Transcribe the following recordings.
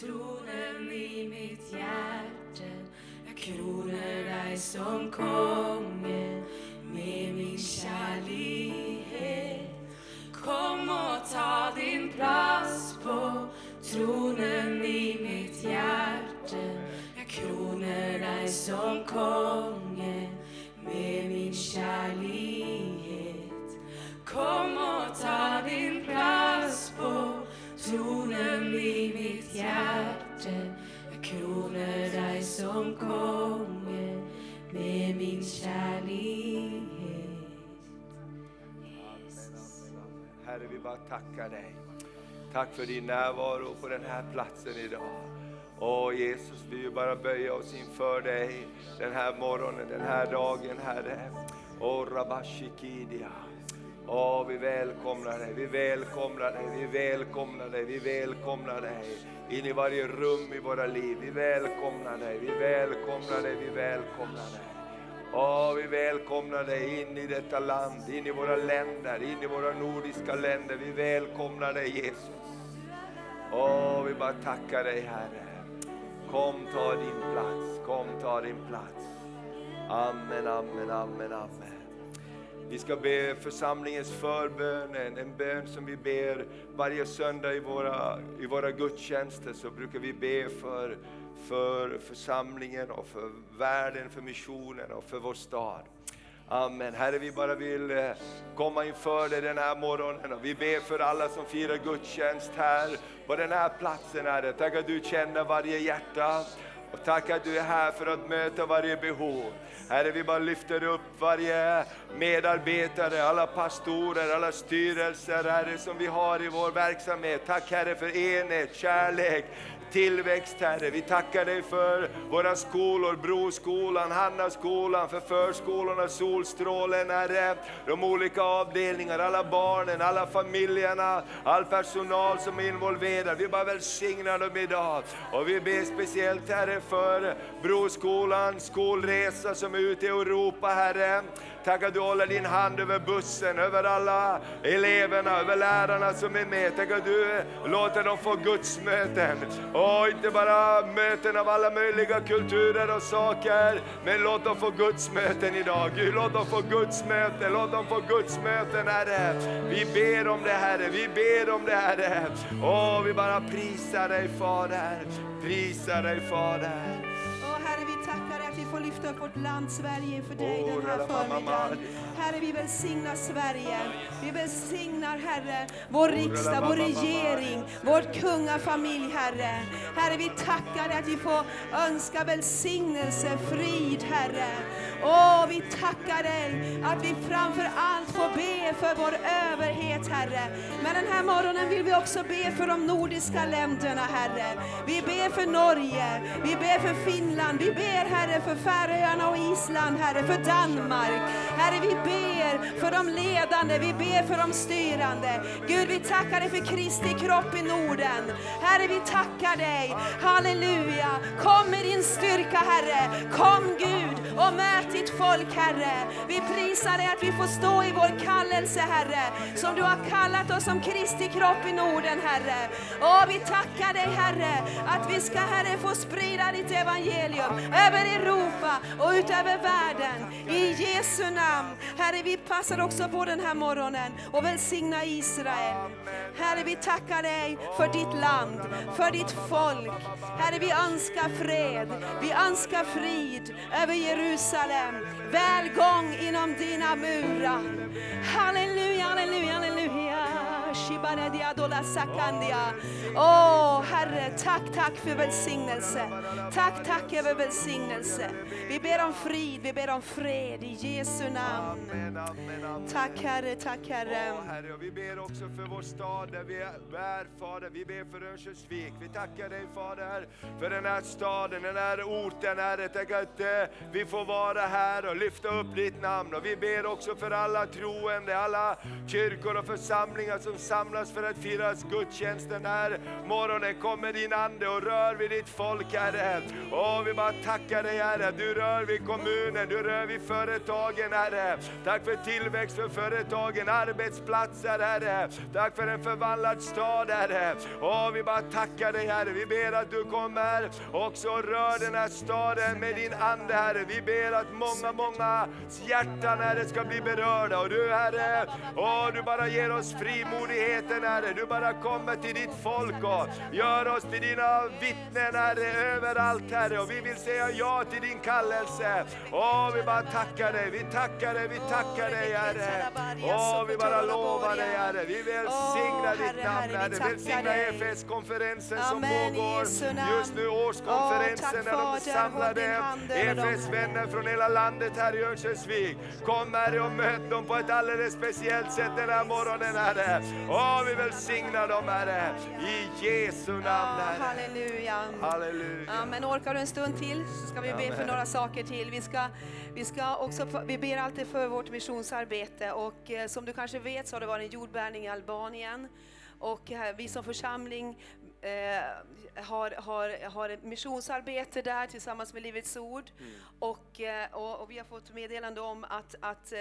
tronen i mitt hjärta. Jag kronar dig som konge med min kärlighet. Kom och ta din plats på tronen i mitt hjärta. Jag kronar dig som konge med min kärlighet. Kom och ta mitt. Jag kronar dig som konge med min kärlighet. Jesus. Herre, vi bara tackar dig. Tack för din närvaro på den här platsen idag. Åh Jesus, vi vill bara böja oss inför dig den här morgonen, den här dagen, Herre. Åh Rabashikidia. Åh, vi välkomnar dig, vi välkomnar dig, vi välkomnar dig, vi välkomnar dig in i varje rum i våra liv. Vi välkomnar dig, vi välkomnar dig, vi välkomnar dig. Åh, vi välkomnar dig in i detta land, in i våra länder, in i våra nordiska länder. Vi välkomnar dig Jesus. Åh, vi bara tackar dig Herre. Kom ta din plats, kom ta din plats. Amen, amen, amen, amen. Vi ska be församlingens förbön, en, en bön som vi ber varje söndag i våra, i våra gudstjänster. Så brukar vi be för, för församlingen och för världen, för missionen och för vår stad. Amen. Herre, vi bara vill eh, komma inför dig den här morgonen och vi ber för alla som firar gudstjänst här på den här platsen Herre. Tack att du känner varje hjärta och tack att du är här för att möta varje behov. Herre, vi bara lyfter upp varje medarbetare, alla pastorer, alla styrelser, Herre, som vi har i vår verksamhet. Tack Herre för enhet, kärlek, tillväxt Herre. Vi tackar dig för våra skolor, Broskolan, Hannaskolan, för förskolorna, Solstrålen Herre. De olika avdelningarna, alla barnen, alla familjerna, all personal som är involverad. Vi bara välsignar dem idag. Och vi ber speciellt Herre för Broskolans skolresa som är ute i Europa Herre. Tack att du håller din hand över bussen, över alla eleverna, över lärarna som är med. Tack att du låter dem få gudsmöten. Och inte bara möten av alla möjliga kulturer och saker, men låt dem få gudsmöten idag. Gud, låt dem få gudsmöten, låt dem få gudsmöten Herre. Vi ber om det Herre, vi ber om det Herre. Åh, vi bara prisar dig Fader, prisar dig Fader. Får lyfta upp vårt land Sverige inför dig den här förmiddagen. Herre, vi välsignar Sverige. Vi välsignar, Herre, vår riksdag, vår regering, vår kungafamilj, Herre. Herre, vi tackar dig att vi får önska välsignelse, frid, Herre. Åh, vi tackar dig att vi framför allt får be för vår överhet, Herre. Men den här morgonen vill vi också be för de nordiska länderna, Herre. Vi ber för Norge, vi ber för Finland, vi ber, Herre, för Färöarna och Island, Herre, för Danmark. Herre, vi ber för de ledande, vi ber för de styrande. Gud, vi tackar dig för Kristi kropp i Norden. Herre, vi tackar dig. Halleluja. Kom med din styrka, Herre. Kom, Gud, och möt ditt folk, Herre. Vi prisar dig att vi får stå i vår kallelse, Herre, som du har kallat oss som Kristi kropp i Norden, Herre. Och vi tackar dig, Herre, att vi ska, Herre, få sprida ditt evangelium över Europa och ut över världen. I Jesu namn. Herre, vi passar också på den här morgonen och välsigna Israel. Herre, vi tackar dig för ditt land, för ditt folk. Herre, vi önskar fred, vi önskar frid över Jerusalem. Eh, välgång inom dina murar. Halleluja, halleluja, halleluja. Åh, Herre, tack, tack för välsignelse. Tack, tack över välsignelse. Vi ber om frid, vi ber om fred i Jesu namn. Tack Herre, tack Herre. Herre, vi ber också för vår stad där vi är, Fader. Vi ber för Örnsköldsvik. Vi tackar dig Fader för den här staden, den här orten Herre. Tack att vi får vara här och lyfta upp ditt namn. Och vi ber också för alla troende, alla kyrkor och församlingar som samlas för att fira gudstjänst den här morgonen. Kom med din Ande och rör vid ditt folk Herre. Åh, vi bara tackar dig Herre. Du rör vid kommunen, du rör vid företagen Herre. Tack för tillväxt för företagen, arbetsplatser Herre. Tack för en förvandlad stad Herre. Åh, vi bara tackar dig Herre. Vi ber att du kommer också rör den här staden med din Ande Herre. Vi ber att många, många hjärtan Herre ska bli berörda. Och du Herre, åh, du bara ger oss frimod frimodigheten Herre. Du bara kommer till ditt folk och gör oss till dina vittnen Herre överallt Herre. Och vi vill säga ja till din kallelse. Åh, vi bara tackar dig, vi tackar dig, vi tackar dig Herre. Åh, vi bara lovar dig Herre. Vi välsignar ditt namn Herre. Välsigna EFS-konferensen som pågår just nu, årskonferensen när de dem. EFS-vänner från hela landet här i Örnsköldsvik. Kom Herre och möt dem på ett alldeles speciellt sätt den här morgonen Herre. Åh, vi välsignar dem Herre. I Jesu namn Ja, Herre. halleluja. Halleluja. Ja, men orkar du en stund till så ska vi be för några saker till. Vi, ska, vi, ska också, vi ber alltid för vårt missionsarbete och eh, som du kanske vet så har det varit en jordbävning i Albanien och eh, vi som församling eh, har, har, har ett missionsarbete där tillsammans med Livets Ord och, eh, och, och vi har fått meddelande om att, att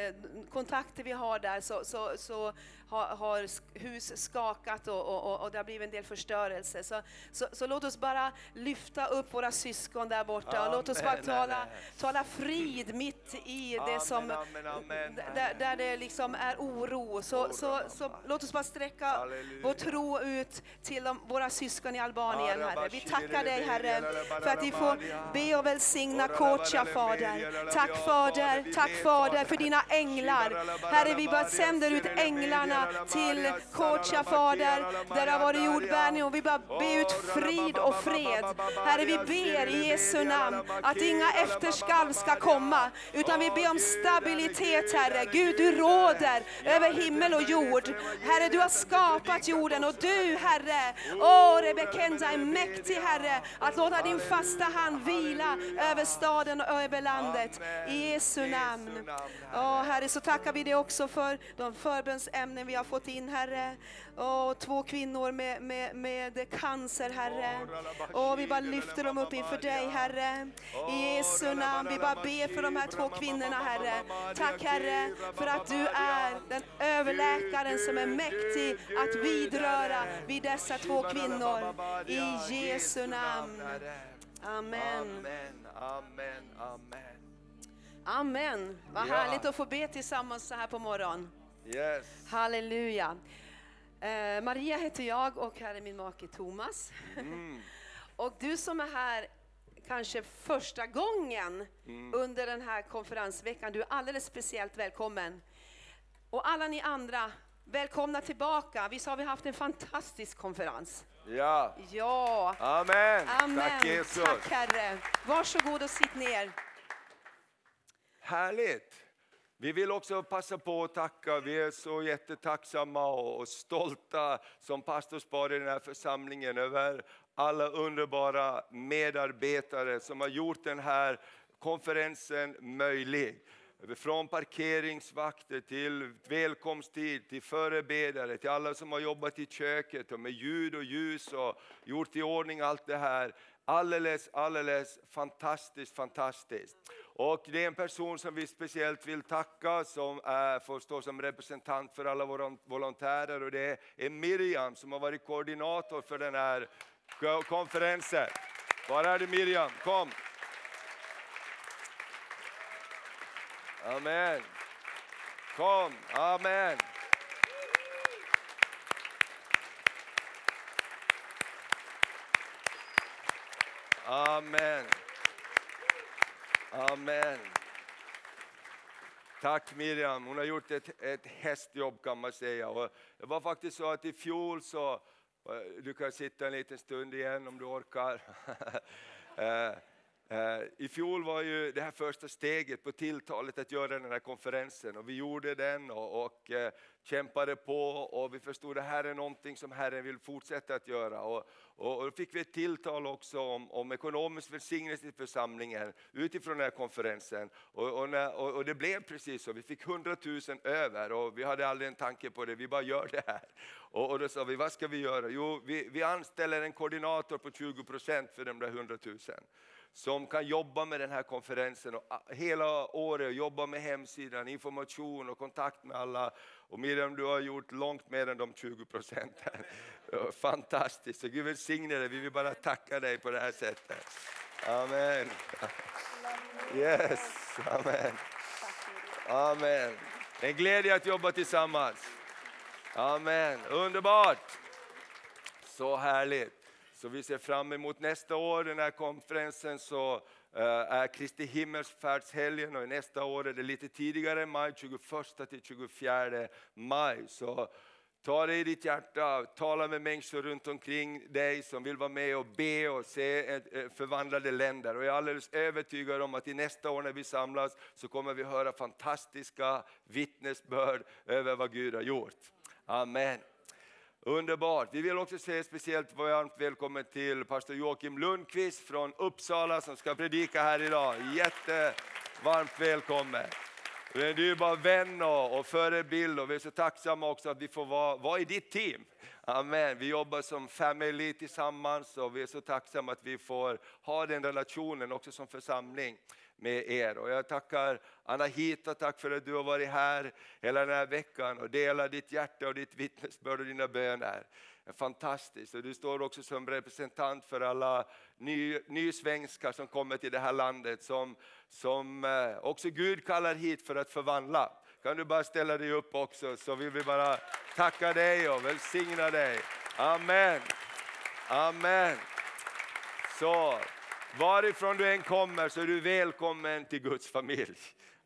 kontakter vi har där så, så, så har, har hus skakat och, och, och, det har blivit en del förstörelse. Så, så, så låt oss bara lyfta upp våra syskon där borta och låt oss bara Amen, tala, tala frid mitt i det Amen, som, amen, amen, d- Herre. där, där det liksom är oro. Så, så, så låt oss bara sträcka Halleluja. vår tro ut till de, våra syskon i Albanien, Herre. Vi tackar dig, Herre, för att vi får be och välsigna Kocha, Fader. Tack, Fader, tack, Fader, för dina änglar. Herre, vi bara sänder ut änglarna till Kocha, Fader, där det har varit jordbävning och vi bara ber ut frid och fred. Herre, vi ber i Jesu namn att inga efterskalv ska komma, utan vi ber om stabilitet, Herre. Gud, du råder över himmel och jord. Herre, du har skapat jorden och du, Herre, åh, Rebekenda är mäktig, Herre, att låta din fasta hand vila över staden och över landet. I Jesu namn. Åh, Herre, så tackar vi dig också för de förbönsämnen vi har fått in, Herre. Åh, två kvinnor med, med, med cancer, Herre. Åh, vi bara lyfter dem upp inför dig, Herre. I Jesu namn, vi bara ber för de här två kvinnorna, Herre. Tack, Herre, för att du är den överläkaren som är mäktig att vidröra vid dessa två kvinnor. I Jesu namn. Amen. Amen, amen, amen. Amen. Vad Ja. härligt att få be tillsammans så här på morgonen. Yes. Halleluja. Eh, Maria heter jag och här är min make Thomas. Mm. och du som är här kanske första gången Mm. under den här konferensveckan, du är alldeles speciellt välkommen. Och alla ni andra, välkomna tillbaka. Visst har vi haft en fantastisk konferens? Ja, Ja, amen. amen. Tack Jesus. Tack Herre. Varsågod och sitt ner. Härligt! Vi vill också passa på att tacka. Vi är så jättetacksamma och stolta som pastorspar i den här församlingen över alla underbara medarbetare som har gjort den här konferensen möjlig. Från parkeringsvakter till välkomsttid, till förebedare, till alla som har jobbat i köket och med ljud och ljus och gjort i ordning allt det här. Alldeles, alldeles fantastiskt, fantastiskt. Och det är en person som vi speciellt vill tacka som är, får stå som representant för alla våra volontärer och det är Miriam som har varit koordinator för den här konferensen. Var är du Miriam? Kom! Amen. Kom, amen. Amen. Amen. Tack Miriam, hon har gjort ett, ett hästjobb kan man säga. Och det var faktiskt så att i fjol så, eh, du kan sitta en liten stund igen om du orkar. Eh, Eh, I fjol var ju det här första steget på tilltalet att göra den här konferensen och vi gjorde den och, och eh, kämpade på och vi förstod att det här är någonting som Herren vill fortsätta att göra. Och, och, och då fick vi ett tilltal också om, om ekonomisk välsignelse i församlingen utifrån den här konferensen. Och, och, när, och, och det blev precis så, vi fick 100 000 över och vi hade aldrig en tanke på det, vi bara gör det här. Och, och då sa vi, vad ska vi göra? Jo, vi, vi anställer en koordinator på 20 procent för de där 100 000 som kan jobba med den här konferensen och a- hela året, jobba med hemsidan, information och kontakt med alla. Och Miriam, du har gjort långt mer än de 20 procenten. Fantastiskt, så Gud välsigne dig. Vi vill bara tacka dig på det här sättet. Amen. Yes, amen. Amen. En glädje att jobba tillsammans. Amen, underbart. Så härligt. Så vi ser fram emot nästa år, den här konferensen så eh, är Kristi himmelsfärdshelgen och nästa år är det lite tidigare, maj 21 till 24 maj. Så ta det i ditt hjärta, tala med människor runt omkring dig som vill vara med och be och se eh, eh, förvandlade länder. Och jag är alldeles övertygad om att i nästa år när vi samlas så kommer vi höra fantastiska vittnesbörd över vad Gud har gjort. Amen. Underbart. Vi vill också säga speciellt varmt välkommen till pastor Joakim Lundqvist från Uppsala som ska predika här idag. Jättevarmt välkommen. Du är bara vän och, och förebild och vi är så tacksamma också att vi får vara, vara i ditt team. Amen. Vi jobbar som family tillsammans och vi är så tacksamma att vi får ha den relationen också som församling med er. Och jag tackar Anahita, tack för att du har varit här hela den här veckan och delat ditt hjärta och ditt vittnesbörd och dina böner. Fantastiskt. Och du står också som representant för alla ny, nysvenskar som kommer till det här landet som, som eh, också Gud kallar hit för att förvandla. Kan du bara ställa dig upp också så vill vi bara tacka dig och välsigna dig. Amen. Amen. Så varifrån du än kommer så är du välkommen till Guds familj.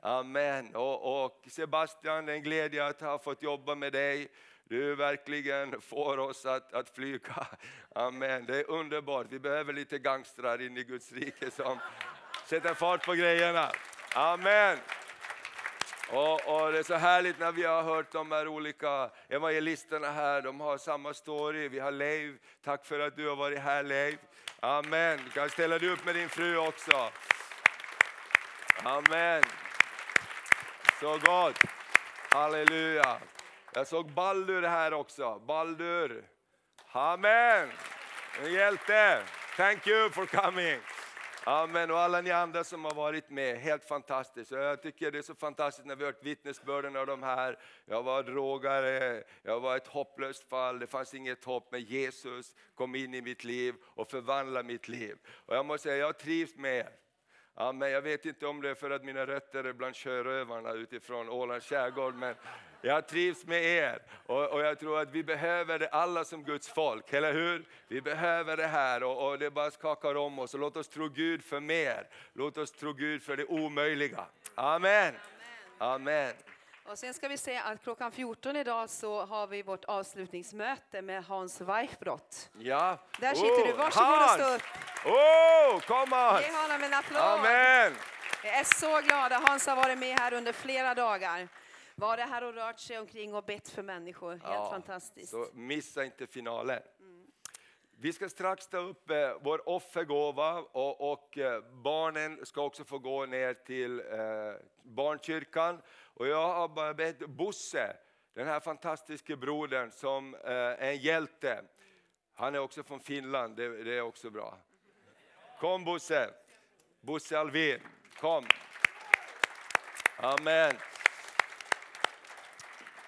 Amen. Och, och Sebastian, det är en glädje att ha fått jobba med dig. Du verkligen får oss att, att flyga. Amen. Det är underbart. Vi behöver lite gangstrar in i Guds rike som sätter fart på grejerna. Amen. Och, och, Det är så härligt när vi har hört de här olika evangelisterna här. De har samma story. Vi har Leif. Tack för att du har varit här Leif. Amen. Du kan ställa dig upp med din fru också. Amen. Så gott. Halleluja. Jag såg Baldur här också. Baldur. Amen. En hjälte. Thank you for coming. Amen. Och alla ni andra som har varit med, helt fantastiskt. Jag tycker det är så fantastiskt när vi har hört vittnesbörden av de här. Jag var drogare, jag var ett hopplöst fall, det fanns inget hopp. Men Jesus kom in i mitt liv och förvandlade mitt liv. Och jag måste säga, jag trivs med er. Amen. jag vet inte om det är för att mina rötter är bland sjörövarna utifrån Ålands skärgård, men jag trivs med er och, och, jag tror att vi behöver det alla som Guds folk, eller hur? Vi behöver det här och, och det bara skakar om oss. Och låt oss tro Gud för mer. Låt oss tro Gud för det omöjliga. Amen. Amen. Och sen ska vi säga att klockan 14 idag så har vi vårt avslutningsmöte med Hans Weichbrott. Ja. Där sitter du. Varsågod och Hans! stå upp. Oh, kom on! Ge honom en applåd. Amen. Vi är så glada. Hans har varit med här under flera dagar. Varit här och rört sig omkring och bett för människor. Helt Ja, fantastiskt. Så missa inte finalen. Vi ska strax ta upp eh, vår offergåva och, och eh, barnen ska också få gå ner till eh, barnkyrkan. Och jag har bara bett Bosse, den här fantastiska brodern som eh, är en hjälte. Han är också från Finland, det, det är också bra. Kom Bosse, Bosse Alvin, kom. Amen.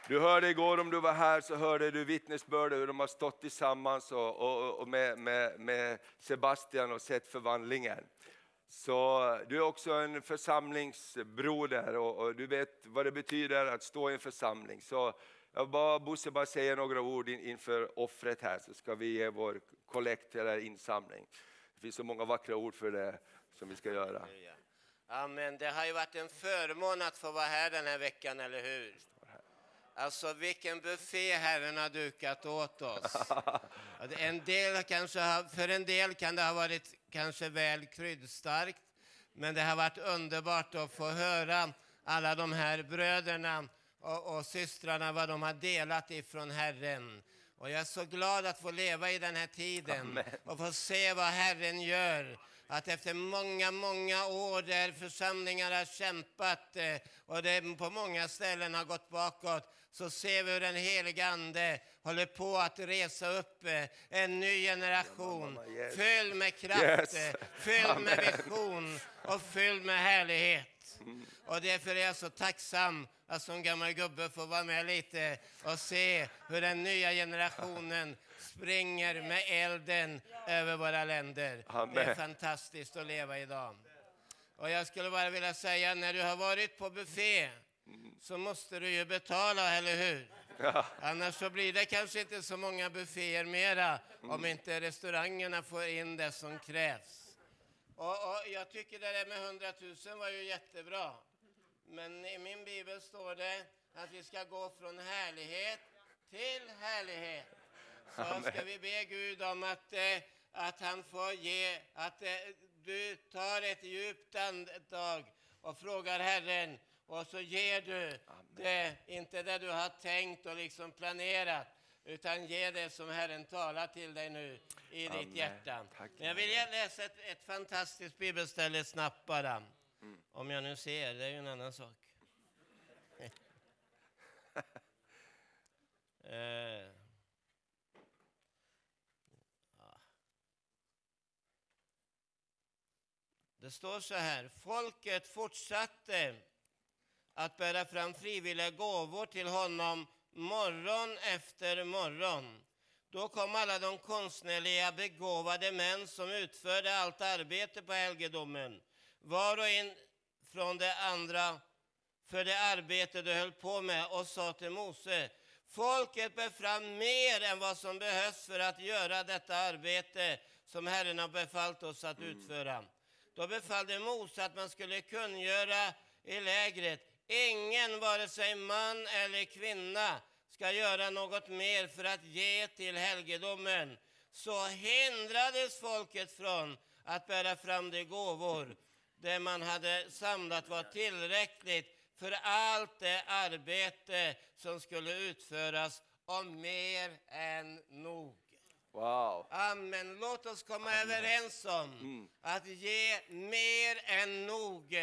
Du hörde igår om du var här så hörde du vittnesbörd hur de har stått tillsammans och, och, och med, med, med Sebastian och sett förvandlingen. Så du är också en församlingsbroder och, och, du vet vad det betyder att stå i en församling. Så jag bara, Bosse bara säga några ord in, inför offret här så ska vi ge vår kollekt eller insamling. Det finns så många vackra ord för det som vi ska göra. Amen. Det har ju varit en förmån att få vara här den här veckan, eller hur? Alltså vilken buffé Herren har dukat åt oss. En del kanske för en del kan det ha varit kanske väl kryddstarkt, men det har varit underbart att få höra alla de här bröderna och, och systrarna vad de har delat ifrån Herren. Och jag är så glad att få leva i den här tiden och få se vad Herren gör. Att efter många, många år där församlingar har kämpat eh, och det på många ställen har gått bakåt så ser vi hur den helige Ande håller på att resa upp eh, en ny generation. Fylld med kraft, eh, fylld med vision och fylld med härlighet. Och därför är jag så tacksam att som gammal gubbe få vara med lite och se hur den nya generationen springer med elden över våra länder. Det är fantastiskt att leva idag. Och jag skulle bara vilja säga, när du har varit på buffé så måste du ju betala, eller hur? Ja. Annars så blir det kanske inte så många bufféer mera om inte restaurangerna får in det som krävs. Och, och jag tycker det där med 100 000 var ju jättebra. Men i min bibel står det att vi ska gå från härlighet till härlighet. Så ska vi be Gud om att, eh, att han får ge, att eh, du tar ett djupt andetag och frågar Herren och så ger du det, inte det du har tänkt och liksom planerat, utan ge det som Herren talar till dig nu i Amen. ditt hjärta. Tack, Men jag vill läsa ett, ett fantastiskt bibelställe snabbt bara. Om jag nu ser, det är ju en annan sak. Eh. Det står så här, folket fortsatte att bära fram frivilliga gåvor till honom morgon efter morgon. Då kom alla de konstnärliga begåvade män som utförde allt arbete på helgedomen, var och en från det andra för det arbete de höll på med och sa till Mose, folket bär fram mer än vad som behövs för att göra detta arbete som Herren har befallt oss att utföra. Då befallde Mose att man skulle kungöra i lägret, ingen vare sig man eller kvinna ska göra något mer för att ge till helgedomen. Så hindrades folket från att bära fram de gåvor det man hade samlat var tillräckligt för allt det arbete som skulle utföras och mer än nog. Wow. Amen. Låt oss komma överens om att ge mer än nog.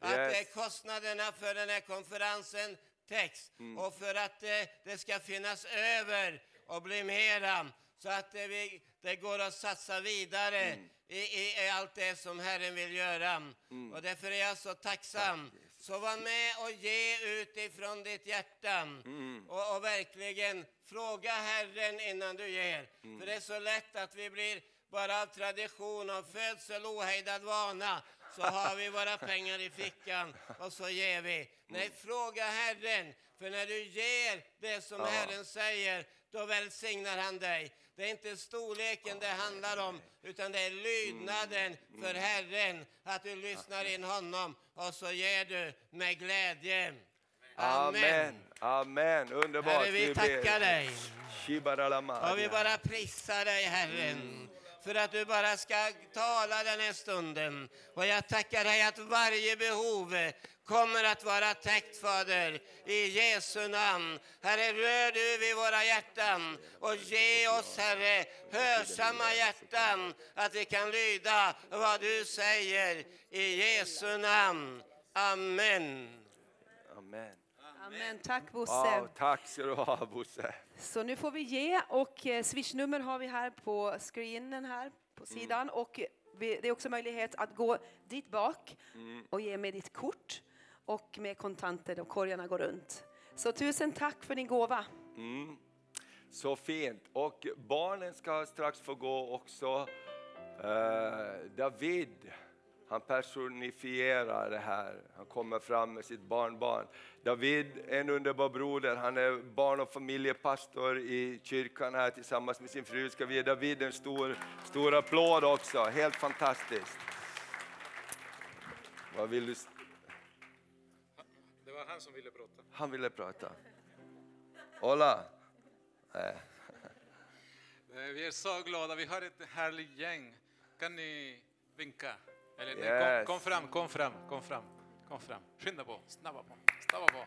Att Yes. eh, kostnaderna för den här konferensen täcks. Och för att eh, det ska finnas över och bli mera. Så att eh, vi, det går att satsa vidare i, i, i allt det som Herren vill göra. Och därför är jag så tacksam. Så var med och ge utifrån ditt hjärta. Och, och verkligen fråga Herren innan du ger. För det är så lätt att vi blir bara av tradition och födsel ohejdad vana så har vi våra pengar i fickan och så ger vi. Nej, fråga Herren, för när du ger det som Herren säger, då välsignar han dig. Det är inte storleken det handlar om, utan det är lydnaden för Herren, att du lyssnar in honom och så ger du med glädje. Amen. Amen. Underbart. Herre, vi tackar dig. Och vi bara prisar dig, Herren, för att du bara ska tala den här stunden. Och jag tackar dig att varje behov kommer att vara täckt, Fader, i Jesu namn. Herre, rör du vid våra hjärtan och ge oss, Herre, hörsamma hjärtan, att vi kan lyda vad du säger i Jesu namn. Amen. Amen. Amen. Tack Bosse. Wow, tack ska du ha Bosse. Så nu får vi ge och eh, swishnummer har vi här på screenen här på sidan och vi, det är också möjlighet att gå dit bak och ge med ditt kort och med kontanter och korgarna går runt. Så tusen tack för din gåva. Så fint. Och barnen ska strax få gå också. Eh, David, han personifierar det här. Han kommer fram med sitt barnbarn. David är en underbar broder. Han är barn och familjepastor i kyrkan här tillsammans med sin fru. Ska vi ge David en stor, stor applåd också. Helt fantastiskt. Vad vill du? Det var han som ville prata. Han ville prata. Hola. Eh, Vi är så glada, vi har ett härligt gäng. Kan ni vinka? Eller Yes. kom, kom fram, kom fram, kom fram. Kom fram. Skynda på, snabba på, snabba på.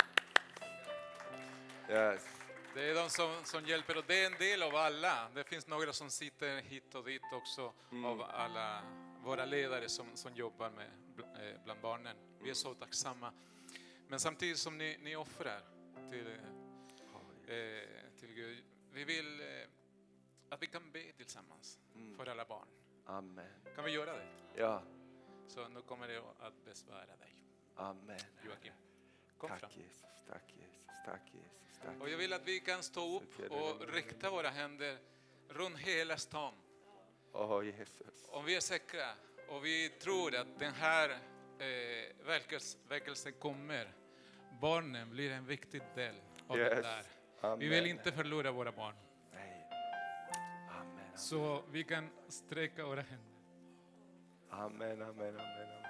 Yes. Det är de som, som hjälper och det är en del av alla. Det finns några som sitter hit och dit också av alla våra ledare som, som jobbar med eh, bland barnen. Vi är så tacksamma. Men samtidigt som ni, ni offrar till, eh, till Gud. Vi vill eh, att vi kan be tillsammans för alla barn. Amen. Kan vi göra det? Ja, Så nu kommer det att besvära dig, amen. Joakim. Kom fram. Tack Jesus, tack Jesus, tack Jesus. Tack. Och jag vill att vi kan stå upp och rikta våra händer runt hela stan. Åh Jesus. Om vi är säkra och vi tror att den här eh, väckels- väckelsen kommer, barnen blir en viktig del av det Yes. där. Amen. Vi vill inte förlora våra barn. Nej. Amen, Så vi kan sträcka våra händer. amen, amen, amen, amen. amen.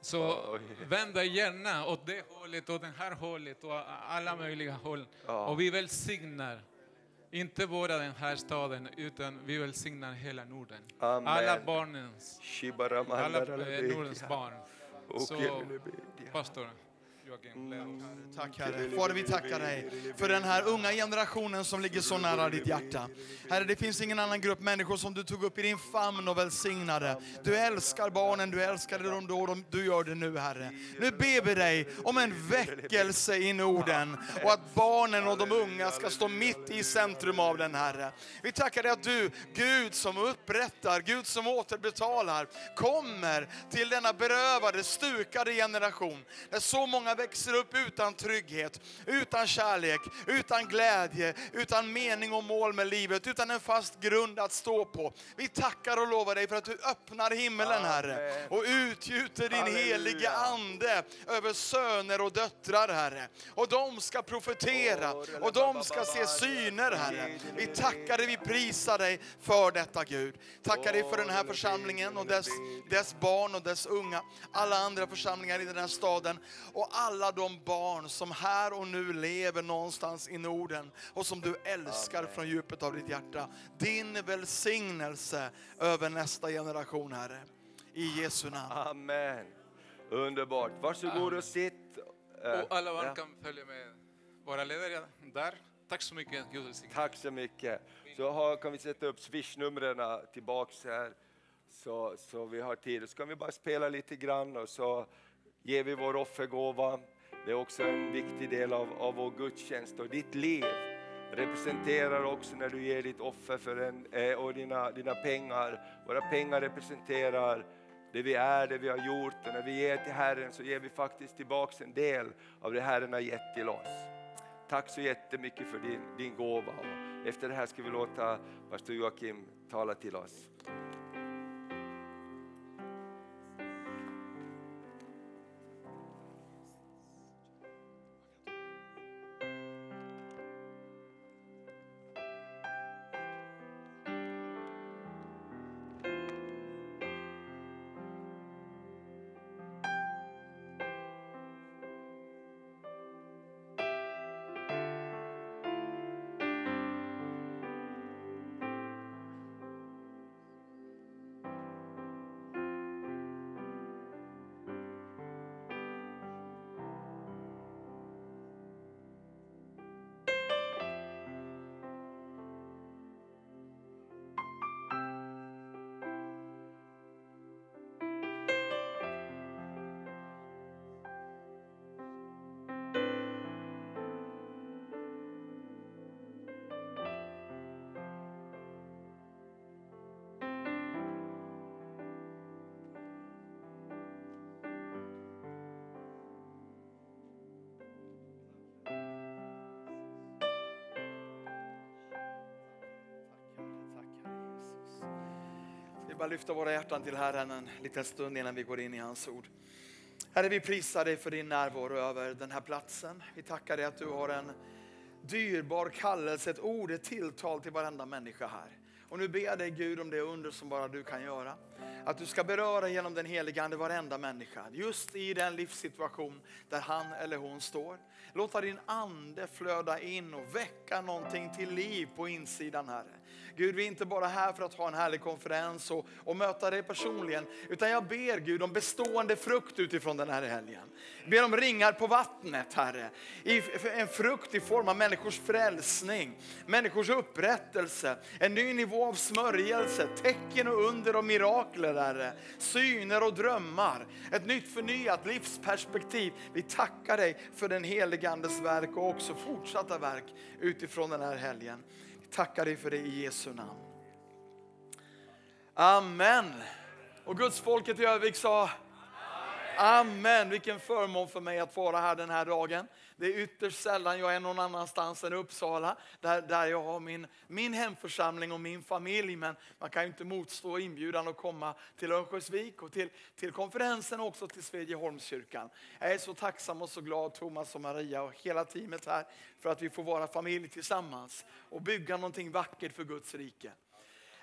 Så vänd dig gärna åt det hållet, åt det här hållet och alla möjliga håll. Ja. Och vi välsignar, inte bara den här staden, utan vi välsignar hela Norden. Amen. Alla barnens, alla eh, Nordens barn. Så pastor Joakim, oss. Tack Herre. Fader, vi tackar dig för den här unga generationen som ligger så nära ditt hjärta. Herre, det finns ingen annan grupp människor som du tog upp i din famn och välsignade. Du älskar barnen, du älskade dem då och du gör det nu Herre. Nu ber vi dig om en väckelse i Norden och att barnen och de unga ska stå mitt i centrum av den Herre. Vi tackar dig att du, Gud som upprättar, Gud som återbetalar, kommer till denna berövade, stukade generation. Där så många växer upp utan trygghet, utan kärlek, utan glädje, utan mening och mål med livet, utan en fast grund att stå på. Vi tackar och lovar dig för att du öppnar himmelen Herre och utgjuter din Halleluja. heliga ande över söner och döttrar Herre. Och de ska profetera och de ska se syner Herre. Vi tackar dig, vi prisar dig för detta Gud. Tackar dig för den här församlingen och dess, dess barn och dess unga. Alla andra församlingar i den här staden och alla de barn som här och nu lever någonstans i Norden och som du älskar från djupet av ditt hjärta. Din välsignelse över nästa generation Herre. I Jesu namn. Amen. Underbart. Varsågod och sitt. Eh, Och alla barn ja. kan följa med våra ledare där. Tack så mycket, Gud välsigne. Tack så mycket. Så har, kan vi sätta upp swishnumren tillbaks här. Så, så vi har tid. Så kan vi bara spela lite grann och så ger vi vår offergåva. Det är också en viktig del av, av vår gudstjänst och ditt liv representerar också när du ger ditt offer för en, eh, och dina, dina pengar. Våra pengar representerar det vi är, det vi har gjort och när vi ger till Herren så ger vi faktiskt tillbaks en del av det Herren har gett till oss. Tack så jättemycket för din, din gåva. Och efter det här ska vi låta pastor Joakim tala till oss. Bara lyfta våra hjärtan till Herren en liten stund innan vi går in i hans ord. Herre, vi prisar dig för din närvaro över den här platsen. Vi tackar dig att du har en dyrbar kallelse, ett ord, ett tilltal till varenda människa här. Och nu ber jag dig Gud om det under som bara du kan göra. Att du ska beröra genom den heliga Ande varenda människa. Just i den livssituation där han eller hon står. Låta din ande flöda in och väcka någonting till liv på insidan Herre. Gud, vi är inte bara här för att ha en härlig konferens och, och möta dig personligen. Utan jag ber Gud om bestående frukt utifrån den här helgen. Jag ber om ringar på vattnet Herre. I, en frukt i form av människors frälsning, människors upprättelse, en ny nivå av smörjelse, tecken och under och mirakler, Herre. Eh, syner och drömmar, ett nytt förnyat livsperspektiv. Vi tackar dig för den helige Andes verk och också fortsatta verk utifrån den här helgen. Vi tackar dig för det i Jesu namn. Amen. Och Guds folket i Övik sa Amen. Vilken förmån för mig att vara här den här dagen. Det är ytterst sällan jag är någon annanstans än Uppsala, där, där jag har min, min hemförsamling och min familj. Men man kan ju inte motstå inbjudan att komma till Örnsköldsvik och till, till konferensen och också till Svedjeholmskyrkan. Jag är så tacksam och så glad, Thomas och Maria och hela teamet här, för att vi får vara familj tillsammans och bygga någonting vackert för Guds rike.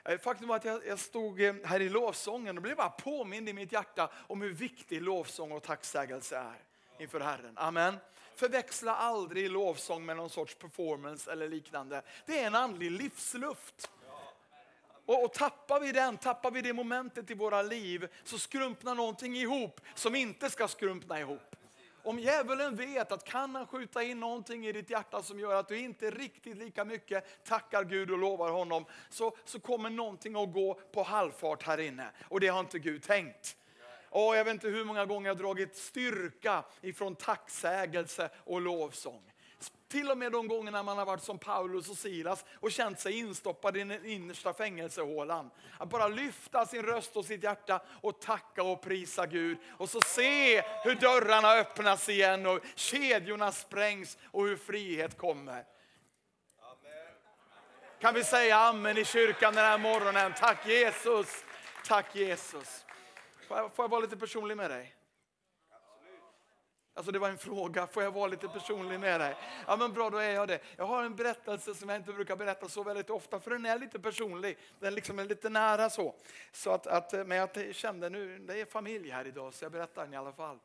Eh, faktum var att jag, jag stod eh, här i lovsången och blev bara påmind i mitt hjärta om hur viktig lovsång och tacksägelse är inför Herren. Amen. Förväxla aldrig lovsång med någon sorts performance eller liknande. Det är en andlig livsluft. Och, och tappar vi den, tappar vi det momentet i våra liv så skrumpnar någonting ihop som inte ska skrumpna ihop. Om djävulen vet att kan han skjuta in någonting i ditt hjärta som gör att du inte riktigt lika mycket tackar Gud och lovar honom, så, så kommer någonting att gå på halvfart här inne. Och det har inte Gud tänkt. Och jag vet inte hur många gånger jag dragit styrka ifrån tacksägelse och lovsång. Till och med de gångerna man har varit som Paulus och Silas och känt sig instoppad i den innersta fängelsehålan. Att bara lyfta sin röst och sitt hjärta och tacka och prisa Gud. Och så se hur dörrarna öppnas igen och kedjorna sprängs och hur frihet kommer. Kan vi säga amen i kyrkan den här morgonen? Tack Jesus, tack Jesus. Får jag, får jag vara lite personlig med dig? Alltså det var en fråga, får jag vara lite personlig med dig? Ja men bra, då är jag det. Jag har en berättelse som jag inte brukar berätta så väldigt ofta, för den är lite personlig. Den liksom är lite nära så. så att, att, eh, men jag kände nu, det är familj här idag, så jag berättar den i alla fall.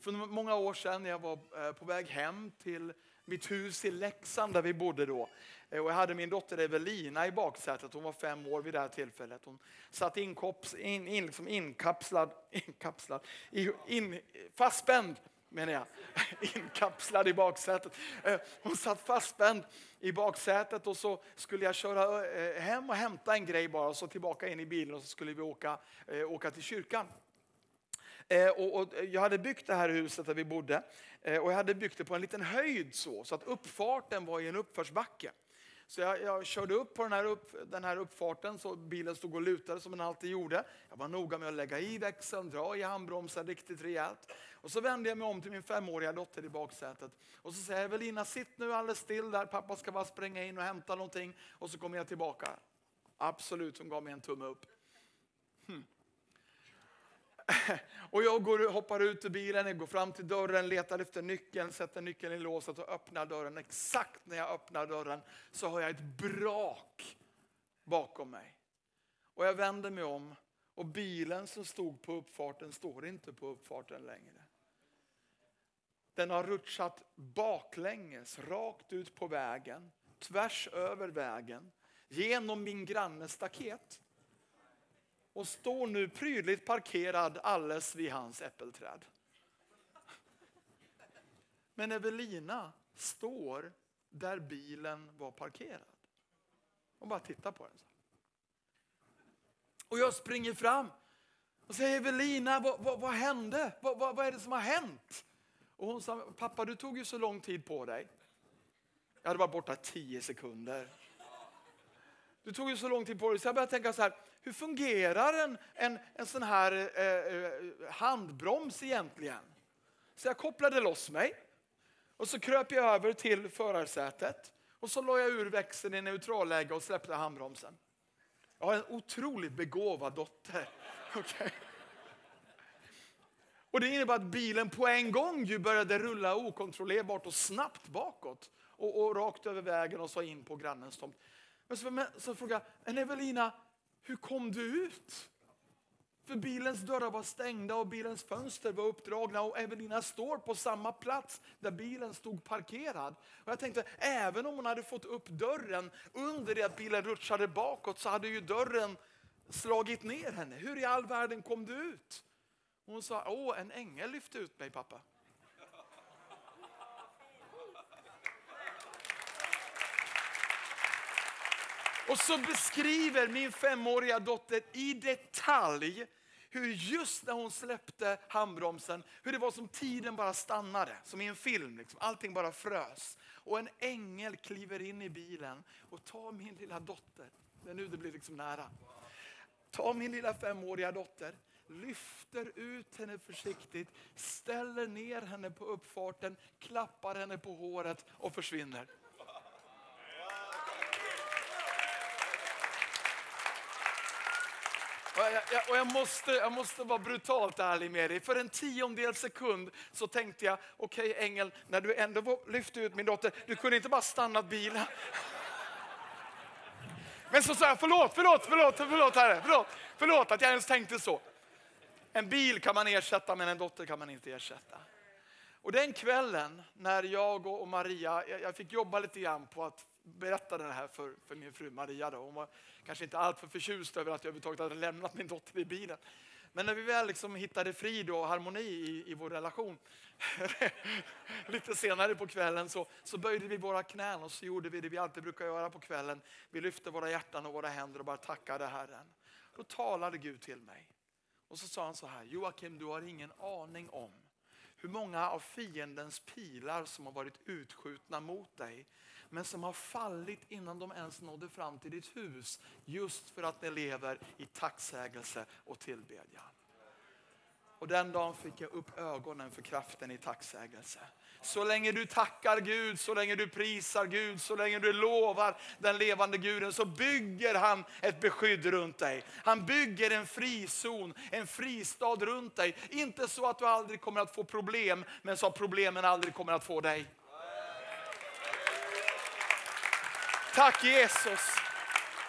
För många år sedan när jag var eh, på väg hem till mitt hus i Leksand där vi bodde då. Eh, och jag hade min dotter Evelina i baksätet, hon var fem år vid det här tillfället. Hon satt inkops, in, in, liksom inkapslad, inkapslad in, fastspänd menar jag, inkapslad i baksätet. Eh, hon satt fastspänd i baksätet och så skulle jag köra eh, hem och hämta en grej bara och så tillbaka in i bilen och så skulle vi åka, åka till kyrkan. Och, och, jag hade byggt det här huset där vi bodde Eh, och jag hade byggt det på en liten höjd så, så att uppfarten var i en uppförsbacke. Så jag, jag, körde upp på den här, upp, den här uppfarten så bilen stod och lutade som den alltid gjorde. Jag var noga med att lägga i växeln, dra i handbromsen riktigt rejält. Och så vände jag mig om till min femåriga dotter i baksätet. Och så säger jag, Evelina sitt nu alldeles still där, pappa ska bara spränga in och hämta någonting och så kommer jag tillbaka. Absolut, hon gav mig en tumme upp. Hm. Och jag går, hoppar ut ur bilen, jag går fram till dörren, letar efter nyckeln, sätter nyckeln i låset och öppnar dörren. Exakt när jag öppnar dörren så har jag ett brak bakom mig. Och jag vänder mig om och bilen som stod på uppfarten står inte på uppfarten längre. Den har rutschat baklänges, rakt ut på vägen, tvärs över vägen, genom min grannes staket och står nu prydligt parkerad alldeles vid hans äppelträd. Men Evelina står där bilen var parkerad. Och bara tittar på den. Och jag springer fram och säger Evelina, vad, vad, vad hände? Vad, vad, vad är det som har hänt? Och hon sa, pappa du tog ju så lång tid på dig. Jag hade varit borta tio sekunder. Du tog ju så lång tid på dig så jag började tänka så här, hur fungerar en, en, en sån här eh, eh, handbroms egentligen? Så jag kopplade loss mig och så kröp jag över till förarsätet och så la jag ur växeln i neutralläge och släppte handbromsen. Jag har en otroligt begåvad dotter. Okay. Och Det innebar att bilen på en gång ju började rulla okontrollerbart och snabbt bakåt och, och rakt över vägen och så in på grannens tomt. Men så, men, så frågade jag, Evelina, hur kom du ut? För bilens dörrar var stängda och bilens fönster var uppdragna och Evelina står på samma plats där bilen stod parkerad. Och jag tänkte, även om hon hade fått upp dörren under det att bilen rutschade bakåt så hade ju dörren slagit ner henne. Hur i all världen kom du ut? hon sa, åh en ängel lyfte ut mig pappa. Och så beskriver min femåriga dotter i detalj hur just när hon släppte handbromsen, hur det var som tiden bara stannade, som i en film. Liksom. Allting bara frös. Och en ängel kliver in i bilen och tar min lilla dotter, det är nu det blir liksom nära. Tar min lilla femåriga dotter, lyfter ut henne försiktigt, ställer ner henne på uppfarten, klappar henne på håret och försvinner. Och jag, jag, och jag, måste, jag måste vara brutalt ärlig med dig. För en tiondel sekund så tänkte jag, okej okay, ängel, när du ändå lyfte ut min dotter, du kunde inte bara stannat bilen. Men så sa jag, förlåt, förlåt, förlåt, förlåt, herre, förlåt, förlåt att jag ens tänkte så. En bil kan man ersätta men en dotter kan man inte ersätta. Och den kvällen när jag och Maria, jag fick jobba lite grann på att berättade det här för, för min fru Maria. Då. Hon var kanske inte alltför förtjust över att jag överhuvudtaget hade lämnat min dotter i bilen. Men när vi väl liksom hittade frid och harmoni i, i vår relation, lite senare på kvällen så, så böjde vi våra knän och så gjorde vi det vi alltid brukar göra på kvällen. Vi lyfte våra hjärtan och våra händer och bara tackade Herren. Då talade Gud till mig. Och så sa han så här, Joakim du har ingen aning om hur många av fiendens pilar som har varit utskjutna mot dig men som har fallit innan de ens nådde fram till ditt hus just för att ni lever i tacksägelse och tillbedjan. Och den dagen fick jag upp ögonen för kraften i tacksägelse. Så länge du tackar Gud, så länge du prisar Gud, så länge du lovar den levande Guden så bygger han ett beskydd runt dig. Han bygger en frizon, en fristad runt dig. Inte så att du aldrig kommer att få problem, men så att problemen aldrig kommer att få dig. Tack Jesus.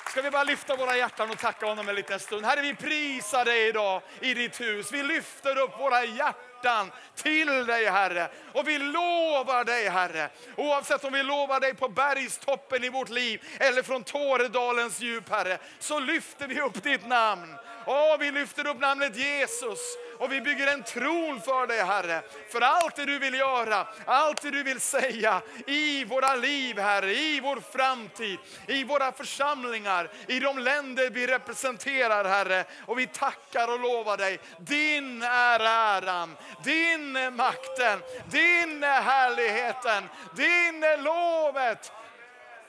Ska vi bara lyfta våra hjärtan och tacka honom en liten stund. Herre, vi prisar dig idag i ditt hus. Vi lyfter upp våra hjärtan till dig Herre. Och vi lovar dig Herre. Oavsett om vi lovar dig på bergstoppen i vårt liv eller från Tåredalens djup Herre, så lyfter vi upp ditt namn. Åh, vi lyfter upp namnet Jesus och vi bygger en tron för dig Herre. För allt det du vill göra, allt det du vill säga i våra liv Herre, i vår framtid, i våra församlingar, i de länder vi representerar Herre. Och vi tackar och lovar dig, din är äran, din är makten, din är härligheten, din är lovet.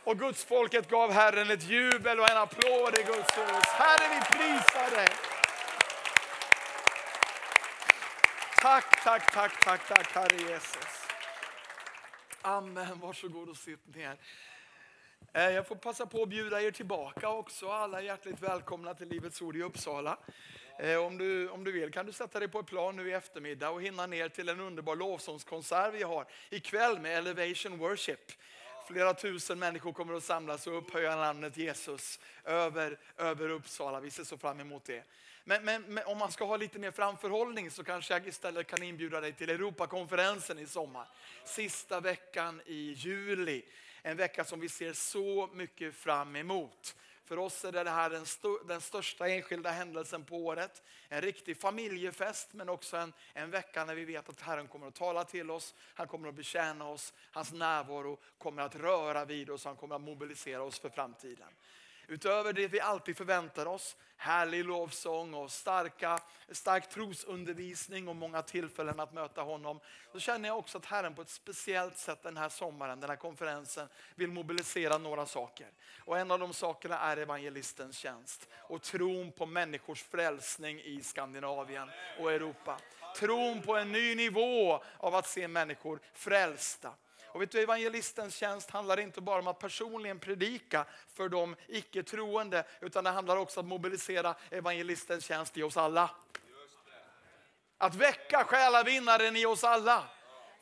Och Guds folket gav Herren ett jubel och en applåd i Guds hus. Herre, vi prisar dig. Tack, tack, tack, tack, tack Herre Jesus. Amen, varsågod och sitt ner. Eh, jag får passa på att bjuda er tillbaka också. Alla är hjärtligt välkomna till Livets Ord i Uppsala. Eh, om du, om du vill kan du sätta dig på ett plan nu i eftermiddag och hinna ner till en underbar lovsångskonsert vi har ikväll med Elevation Worship. Flera tusen människor kommer att samlas och upphöja namnet Jesus över, över Uppsala. Vi ser så fram emot det. Men, men, men, om man ska ha lite mer framförhållning så kanske jag istället kan inbjuda dig till Europakonferensen i sommar. Sista veckan i juli. En vecka som vi ser så mycket fram emot. För oss är det här den, st den största enskilda händelsen på året. En riktig familjefest men också en, en vecka när vi vet att Herren kommer att tala till oss. Han kommer att betjäna oss. Hans närvaro kommer att röra vid oss. Han kommer att mobilisera oss för framtiden. Utöver det vi alltid förväntar oss, härlig lovsång och starka, stark trosundervisning och många tillfällen att möta honom. Så känner jag också att Herren på ett speciellt sätt den här sommaren, den här konferensen vill mobilisera några saker. Och en av de sakerna är evangelistens tjänst och tron på människors frälsning i Skandinavien och Europa. Tron på en ny nivå av att se människor frälsta. Och vet du, evangelistens tjänst handlar inte bara om att personligen predika för de icke troende, utan det handlar också om att mobilisera evangelistens tjänst i oss alla. Att väcka själavinnaren i oss alla.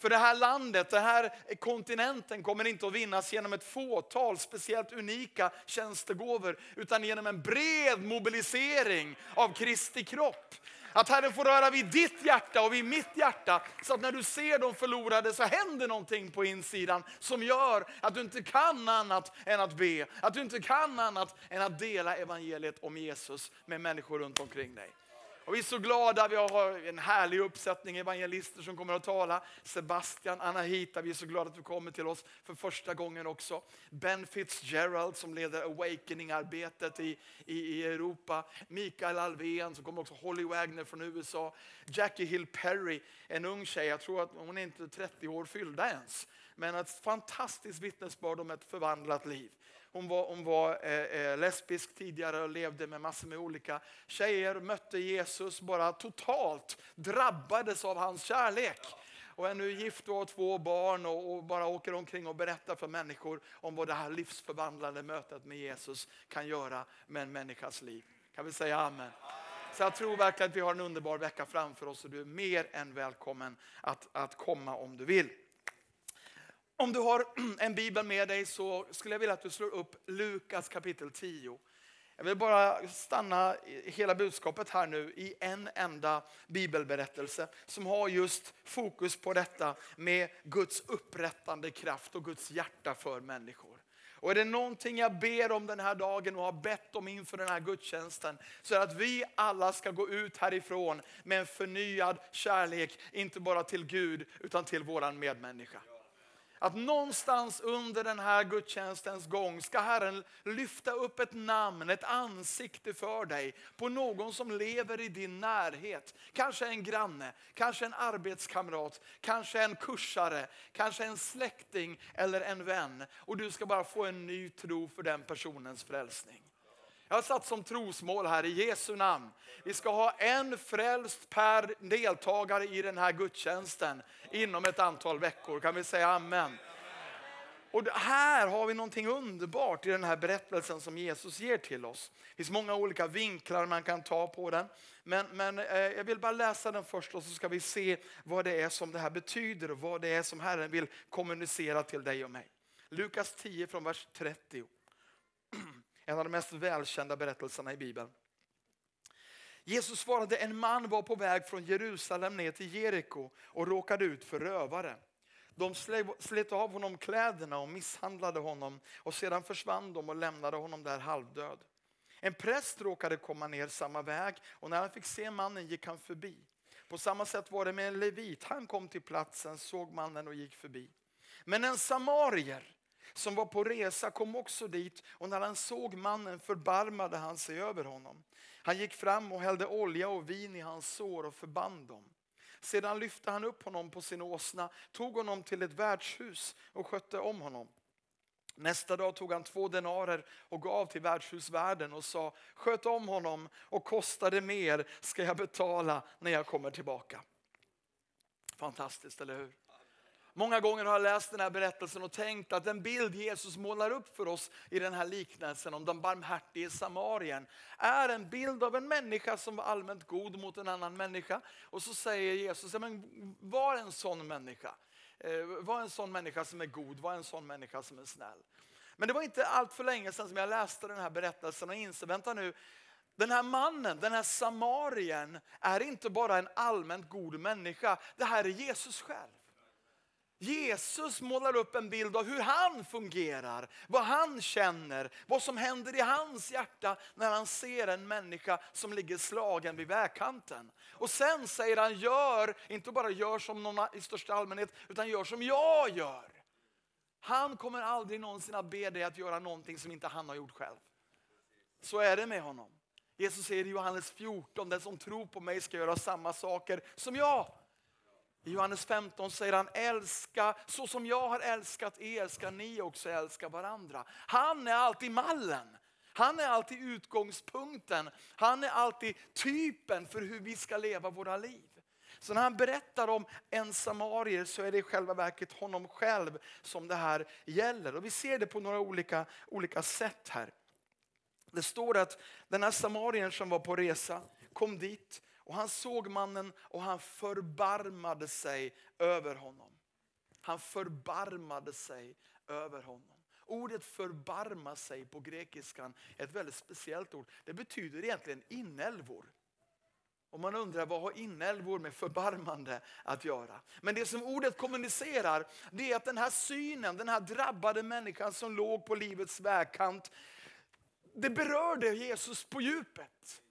För det här landet, den här kontinenten kommer inte att vinnas genom ett fåtal speciellt unika tjänstegåvor, utan genom en bred mobilisering av Kristi kropp. Att Herren får röra vid ditt hjärta och vid mitt hjärta. Så att när du ser de förlorade så händer någonting på insidan som gör att du inte kan annat än att be. Att du inte kan annat än att dela evangeliet om Jesus med människor runt omkring dig. Och vi är så glada, vi har en härlig uppsättning evangelister som kommer att tala. Sebastian, Anahita, vi är så glada att du kommer till oss för första gången också. Ben Fitzgerald som leder Awakening-arbetet i, i, i Europa. Mikael Alvén som kommer också, Holly Wagner från USA. Jackie Hill Perry, en ung tjej, jag tror att hon är inte 30 år fyllda ens. Men ett fantastiskt vittnesbörd om ett förvandlat liv. Hon var, hon var eh, eh, lesbisk tidigare och levde med massor med olika tjejer. Mötte Jesus, bara totalt drabbades av hans kärlek. Och är nu gift och har två barn och, och, bara åker omkring och berättar för människor om vad det här livsförvandlande mötet med Jesus kan göra med en människas liv. Kan vi säga amen? Så jag tror verkligen att vi har en underbar vecka framför oss och du är mer än välkommen att, att komma om du vill. Om du har en bibel med dig så skulle jag vilja att du slår upp Lukas kapitel 10. Jag vill bara stanna hela budskapet här nu i en enda bibelberättelse som har just fokus på detta med Guds upprättande kraft och Guds hjärta för människor. Och är det någonting jag ber om den här dagen och har bett om inför den här gudstjänsten så är det att vi alla ska gå ut härifrån med en förnyad kärlek, inte bara till Gud utan till våran medmänniska. Att någonstans under den här gudstjänstens gång ska Herren lyfta upp ett namn, ett ansikte för dig på någon som lever i din närhet. Kanske en granne, kanske en arbetskamrat, kanske en kursare, kanske en släkting eller en vän. Och du ska bara få en ny tro för den personens frälsning. Jag har satt som trosmål här i Jesu namn. Vi ska ha en frälst per deltagare i den här gudstjänsten inom ett antal veckor. Kan vi säga amen? Och här har vi någonting underbart i den här berättelsen som Jesus ger till oss. Det finns många olika vinklar man kan ta på den. Men, men eh, jag vill bara läsa den först och så ska vi se vad det är som det här betyder och vad det är som Herren vill kommunicera till dig och mig. Lukas 10 från vers 30. En av de mest välkända berättelserna i Bibeln. Jesus svarade, en man var på väg från Jerusalem ner till Jeriko och råkade ut för rövare. De slet av honom kläderna och misshandlade honom och sedan försvann de och lämnade honom där halvdöd. En präst råkade komma ner samma väg och när han fick se mannen gick han förbi. På samma sätt var det med en levit. Han kom till platsen, såg mannen och gick förbi. Men en samarier som var på resa kom också dit och när han såg mannen förbarmade han sig över honom. Han gick fram och hällde olja och vin i hans sår och förband dem. Sedan lyfte han upp honom på sin åsna, tog honom till ett värdshus och skötte om honom. Nästa dag tog han två denarer och gav till värdshusvärden och sa sköt om honom och kostar det mer ska jag betala när jag kommer tillbaka. Fantastiskt, eller hur? Många gånger har jag läst den här berättelsen och tänkt att den bild Jesus målar upp för oss i den här liknelsen om den barmhärtige samarien är en bild av en människa som var allmänt god mot en annan människa. Och så säger Jesus, men var en sån människa. Eh, var en sån människa som är god, var en sån människa som är snäll. Men det var inte allt för länge sedan som jag läste den här berättelsen och insåg, vänta nu, den här mannen, den här samarien är inte bara en allmänt god människa, det här är Jesus själv. Jesus målar upp en bild av hur han fungerar, vad han känner, vad som händer i hans hjärta när han ser en människa som ligger slagen vid vägkanten. Och sen säger han, gör, inte bara gör som någon i största allmänhet, utan gör som jag gör. Han kommer aldrig någonsin att be dig att göra någonting som inte han har gjort själv. Så är det med honom. Jesus säger i Johannes 14, den som tror på mig ska göra samma saker som jag. I Johannes 15 säger han, älska så som jag har älskat er ska ni också älska varandra. Han är alltid mallen. Han är alltid utgångspunkten. Han är alltid typen för hur vi ska leva våra liv. Så när han berättar om en samarier så är det i själva verket honom själv som det här gäller. Och vi ser det på några olika, olika sätt här. Det står att den här samarien som var på resa kom dit och han såg mannen och han förbarmade sig över honom. Han förbarmade sig över honom. Ordet förbarma sig på grekiskan är ett väldigt speciellt ord. Det betyder egentligen inälvor. Och man undrar vad har inälvor med förbarmande att göra? Men det som ordet kommunicerar det är att den här synen, den här drabbade människan som låg på livets vägkant, det berörde Jesus på djupet.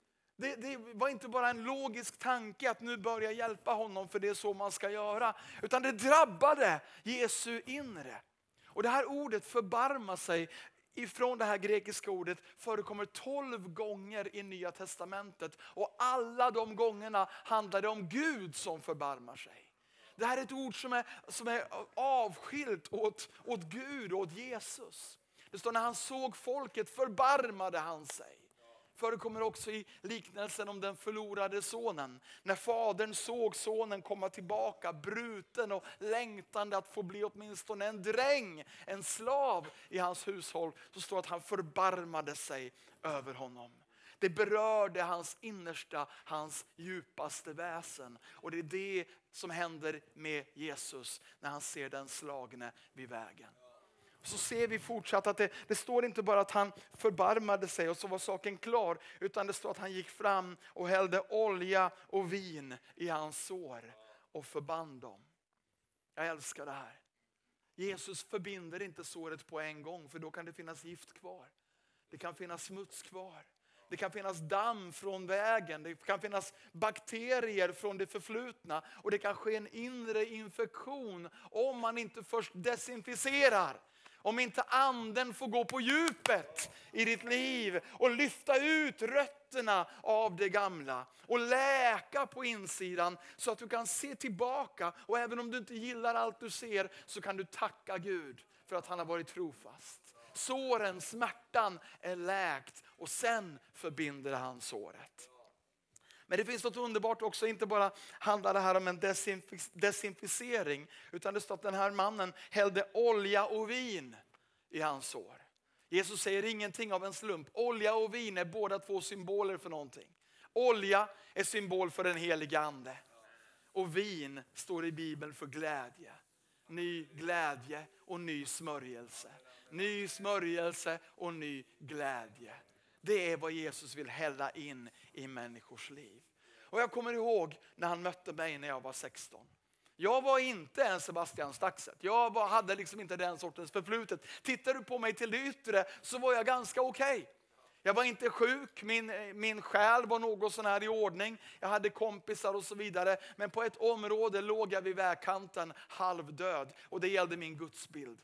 Det, det var inte bara en logisk tanke att nu börja hjälpa honom för det är så man ska göra. Utan det drabbade Jesu inre. Och det här ordet förbarma sig ifrån det här grekiska ordet förekommer tolv gånger i Nya Testamentet. Och alla de gångerna handlar det om Gud som förbarmar sig. Det här är ett ord som är, som är avskilt åt, åt Gud och åt Jesus. Det står när han såg folket förbarmade han sig förekommer också i liknelsen om den förlorade sonen. När fadern såg sonen komma tillbaka bruten och längtande att få bli åtminstone en dräng, en slav i hans hushåll, så står det att han förbarmade sig över honom. Det berörde hans innersta, hans djupaste väsen. Och det är det som händer med Jesus när han ser den slagne vid vägen så ser vi fortsatt att det, det, står inte bara att han förbarmade sig och så var saken klar. Utan det står att han gick fram och hällde olja och vin i hans sår och förband dem. Jag älskar det här. Jesus förbinder inte såret på en gång för då kan det finnas gift kvar. Det kan finnas smuts kvar. Det kan finnas damm från vägen, det kan finnas bakterier från det förflutna och det kan ske en inre infektion om man inte först desinficerar om inte anden får gå på djupet i ditt liv och lyfta ut rötterna av det gamla och läka på insidan så att du kan se tillbaka och även om du inte gillar allt du ser så kan du tacka Gud för att han har varit trofast. Såren, smärtan är läkt och sen förbinder han såret. Men det finns något underbart också, inte bara handlar det här om en desinficering, utan det står att den här mannen hällde olja och vin i hans sår. Jesus säger ingenting av en slump. Olja och vin är båda två symboler för någonting. Olja är symbol för den heliga ande. Och vin står i Bibeln för glädje. Ny glädje och ny smörjelse. Ny smörjelse och ny glädje. Det är vad Jesus vill hälla in i människors liv. Och Jag kommer ihåg när han mötte mig när jag var 16. Jag var inte en Sebastian Staxet. Jag var, hade liksom inte den sortens förflutet. Tittar du på mig till det yttre så var jag ganska okej. Okay. Jag var inte sjuk, min, min själ var något sån här i ordning. Jag hade kompisar och så vidare. Men på ett område låg jag vid vägkanten halvdöd och det gällde min gudsbild.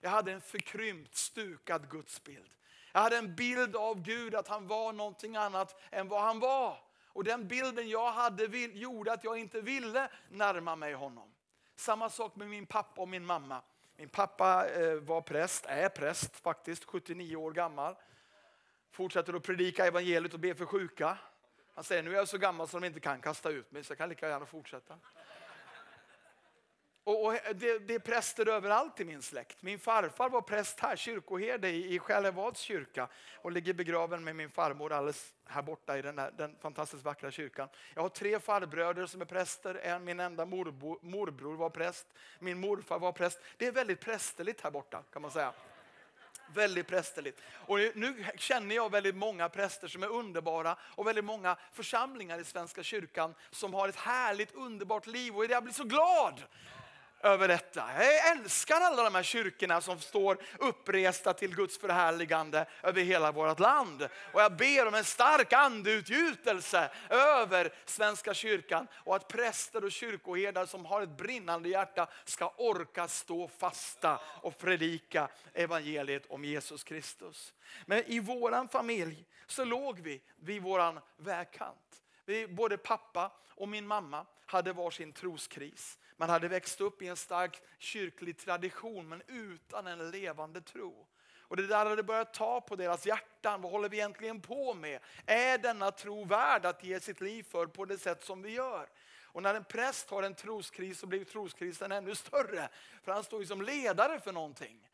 Jag hade en förkrympt, stukad gudsbild. Jag hade en bild av Gud att han var någonting annat än vad han var. Och den bilden jag hade vill, gjorde att jag inte ville närma mig honom. Samma sak med min pappa och min mamma. Min pappa eh, var präst, är präst faktiskt, 79 år gammal. Fortsätter att predika evangeliet och be för sjuka. Han säger nu är jag så gammal så de inte kan kasta ut mig så jag kan lika gärna fortsätta. Och, och det, det, är präster överallt i min släkt. Min farfar var präst här, kyrkoherde i, i Själevads kyrka och ligger begraven med min farmor alldeles här borta i den, där, den fantastiskt vackra kyrkan. Jag har tre farbröder som är präster, en, min enda morbo, morbror var präst, min morfar var präst. Det är väldigt prästerligt här borta kan man säga. Väldigt prästerligt. Och nu känner jag väldigt många präster som är underbara och väldigt många församlingar i Svenska kyrkan som har ett härligt underbart liv och jag blir så glad över detta. Jag älskar alla de här kyrkorna som står uppresta till Guds förhärligande över hela vårt land. Och jag ber om en stark andeutgjutelse över Svenska kyrkan och att präster och kyrkoherdar som har ett brinnande hjärta ska orka stå fasta och predika evangeliet om Jesus Kristus. Men i våran familj så låg vi vid våran vägkant. Vi, både pappa och min mamma hade varsin troskris. Man hade växt upp i en stark kyrklig tradition men utan en levande tro. Och Det där hade börjat ta på deras hjärtan. Vad håller vi egentligen på med? Är denna tro värd att ge sitt liv för på det sätt som vi gör? Och när en präst har en troskris så blir troskrisen ännu större. För han står ju som ledare för någonting.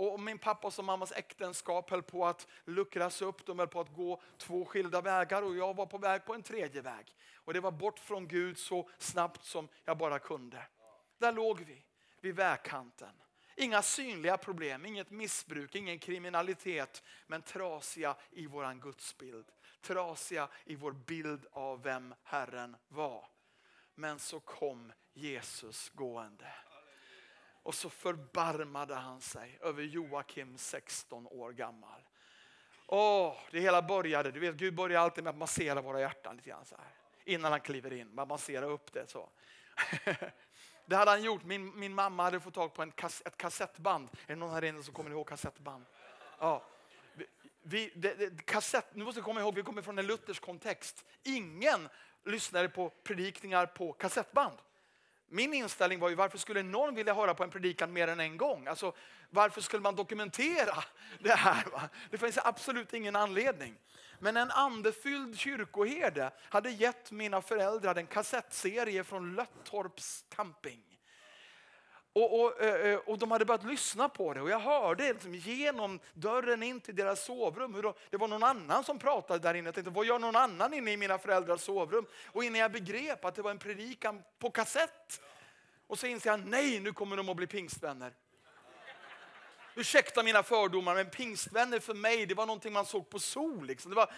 Och min pappas och mammas äktenskap höll på att luckras upp. De höll på att gå två skilda vägar och jag var på väg på en tredje väg. Och det var bort från Gud så snabbt som jag bara kunde. Där låg vi, vid vägkanten. Inga synliga problem, inget missbruk, ingen kriminalitet. Men trasiga i våran gudsbild. Trasiga i vår bild av vem Herren var. Men så kom Jesus gående. Och så förbarmade han sig över Joakim 16 år gammal. Åh, det hela började, du vet Gud börjar alltid med att massera våra hjärtan lite grann så här. Innan han kliver in, man masserar upp det så. Det hade han gjort, min, min mamma hade fått tag på en kas, ett kassettband. Är det någon här inne som kommer ihåg kassettband? Ja. Vi, vi, det, det, kassett, nu måste vi komma ihåg, vi kommer från en luthersk kontext. Ingen lyssnade på predikningar på kassettband. Min inställning var ju varför skulle någon vilja höra på en predikan mer än en gång? Alltså, varför skulle man dokumentera det här? Va? Det finns absolut ingen anledning. Men en andefylld kyrkoherde hade gett mina föräldrar en kassettserie från Löttorps camping. Och, och, eh, eh, och, de hade börjat lyssna på det och jag hörde liksom genom dörren in till deras sovrum hur de, det var någon annan som pratade där inne. Jag tänkte, vad gör någon annan inne i mina föräldrars sovrum? Och innan jag begrep att det var en predikan på kassett. Och så inser jag, nej nu kommer de att bli pingstvänner. Ursäkta mina fördomar, men pingstvänner för mig det var någonting man såg på sol. Liksom. Det var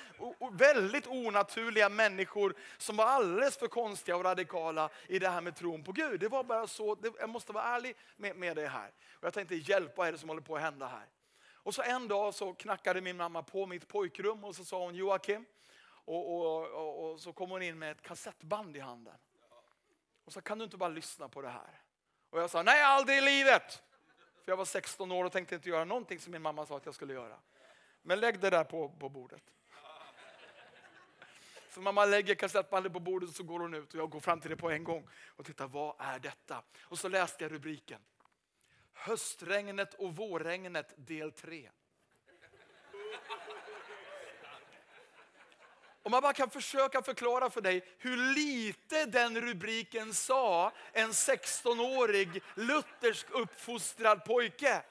väldigt onaturliga människor som var alldeles för konstiga och radikala i det här med tron på Gud. Det var bara så, det, jag måste vara ärlig med, med det här. Och jag tänkte, hjälp vad är det som håller på att hända här? Och så en dag så knackade min mamma på mitt pojkrum och så sa hon Joakim. Och, och, och, och så kom hon in med ett kassettband i handen. Och så kan du inte bara lyssna på det här? Och jag sa, nej aldrig i livet! För jag var 16 år och tänkte inte göra någonting som min mamma sa att jag skulle göra. Men lägg det där på, på bordet. Så mamma lägger kassettbandet på bordet och så går hon ut och jag går fram till det på en gång och tittar, vad är detta? Och så läste jag rubriken. Höstregnet och vårregnet del 3. Om man bara kan försöka förklara för dig hur lite den rubriken sa en 16-årig luthersk uppfostrad pojke.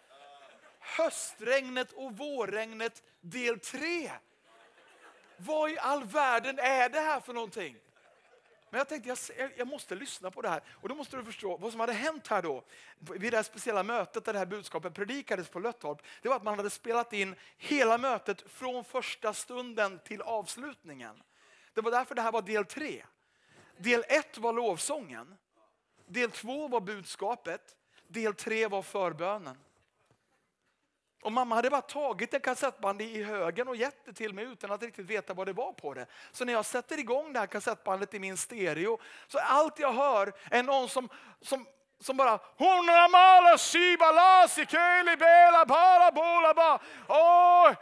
Höstregnet och vårregnet del 3. Vad i all världen är det här för någonting? Men jag tänkte jag, jag måste lyssna på det här. Och då måste du förstå vad som hade hänt här då. Vid det här speciella mötet där det här budskapet predikades på Löttorp. Det var att man hade spelat in hela mötet från första stunden till avslutningen. Det var därför det här var del tre. Del ett var lovsången. Del två var budskapet. Del tre var förbönen. Och mamma hade bara tagit en kassettband i högen och gett det till mig utan att riktigt veta vad det var på det. Så när jag sätter igång det här kassettbandet i min stereo så allt jag hör är någon som, som, som bara Hona mala shiba lasi keli bela bara bola ba. Åh,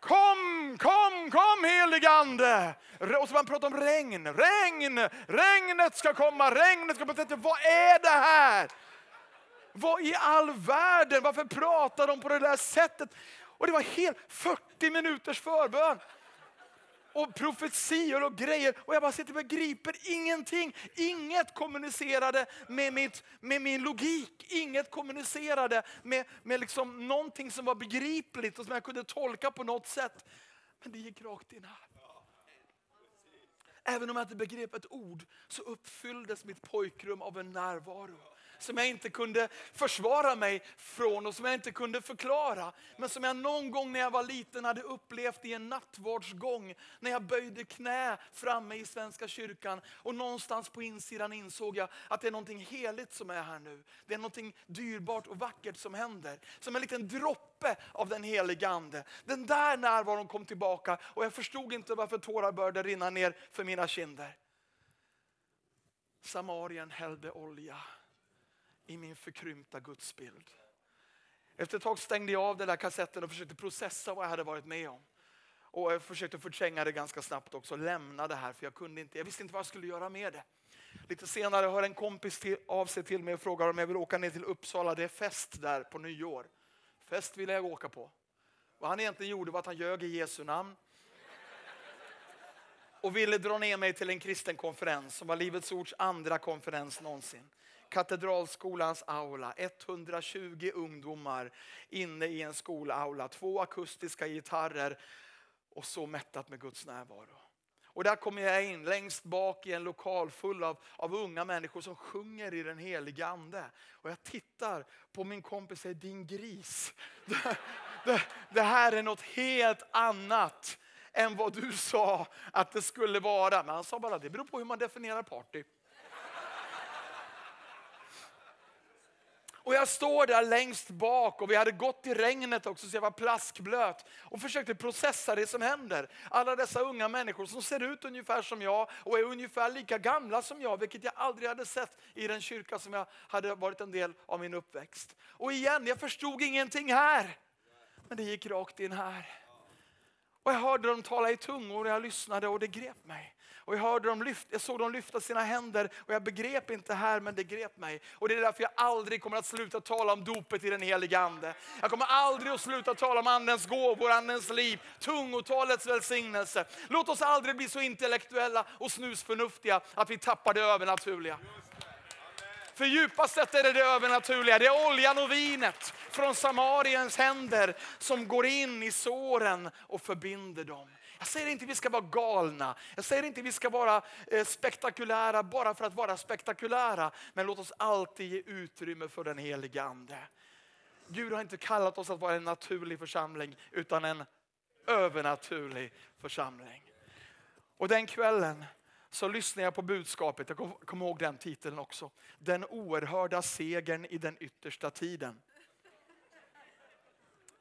Kom, kom, kom heligande! Och så man pratar om regn, regn, regnet ska komma, regnet ska komma. Vad är det här? Vad i all världen, varför pratar de på det där sättet? Och det var helt 40 minuters förbön. Och profetior och grejer. Och jag bara sitter och begriper ingenting. Inget kommunicerade med, mitt, med min logik. Inget kommunicerade med, med liksom någonting som var begripligt och som jag kunde tolka på något sätt. Men det gick rakt in här. Även om jag inte begrep ett ord så uppfylldes mitt pojkrum av en närvaro som jag inte kunde försvara mig från och som jag inte kunde förklara. Men som jag någon gång när jag var liten hade upplevt i en nattvardsgång. När jag böjde knä framme i Svenska kyrkan och någonstans på insidan insåg jag att det är någonting heligt som är här nu. Det är någonting dyrbart och vackert som händer. Som en liten droppe av den heliga Ande. Den där närvaron kom tillbaka och jag förstod inte varför tårar började rinna ner för mina kinder. Samarien hällde olja i min förkrympta gudsbild. Efter ett tag stängde jag av den där kassetten och försökte processa vad jag hade varit med om. Och jag försökte förtränga det ganska snabbt också, lämna det här för jag kunde inte, jag visste inte vad jag skulle göra med det. Lite senare hör en kompis till, av sig till mig och frågar om jag vill åka ner till Uppsala, det är fest där på nyår. Fest ville jag åka på. Vad han egentligen gjorde var att han ljög i Jesu namn och ville dra ner mig till en kristen konferens som var Livets Ords andra konferens någonsin. Katedralskolans aula. 120 ungdomar inne i en skolaula. Två akustiska gitarrer och så mättat med Guds närvaro. Och där kommer jag in längst bak i en lokal full av, av unga människor som sjunger i den heliga ande. Och jag tittar på min kompis och säger, din gris. Det, det, det här är något helt annat än vad du sa att det skulle vara. Men han sa bara, det beror på hur man definierar party. Och jag står där längst bak och vi hade gått i regnet också så jag var plaskblöt och försökte processa det som händer. Alla dessa unga människor som ser ut ungefär som jag och är ungefär lika gamla som jag, vilket jag aldrig hade sett i den kyrka som jag hade varit en del av min uppväxt. Och igen, jag förstod ingenting här. Men det gick rakt in här. Och jag hörde dem tala i tungor och jag lyssnade och det grep mig. Och jag, hörde dem lyft, jag såg dem lyfta sina händer och jag begrep inte här men det grep mig. Och det är därför jag aldrig kommer att sluta tala om dopet i den heliga Ande. Jag kommer aldrig att sluta tala om Andens gåvor, Andens liv, tungotalets välsignelse. Låt oss aldrig bli så intellektuella och snusförnuftiga att vi tappar det övernaturliga. För djupast sett är det det övernaturliga. Det är oljan och vinet från Samariens händer som går in i såren och förbinder dem. Jag säger inte att vi ska vara galna, jag säger inte att vi ska vara eh, spektakulära bara för att vara spektakulära. Men låt oss alltid ge utrymme för den helige Ande. Gud har inte kallat oss att vara en naturlig församling utan en övernaturlig församling. Och den kvällen så lyssnade jag på budskapet, jag kommer kom ihåg den titeln också. Den oerhörda segern i den yttersta tiden.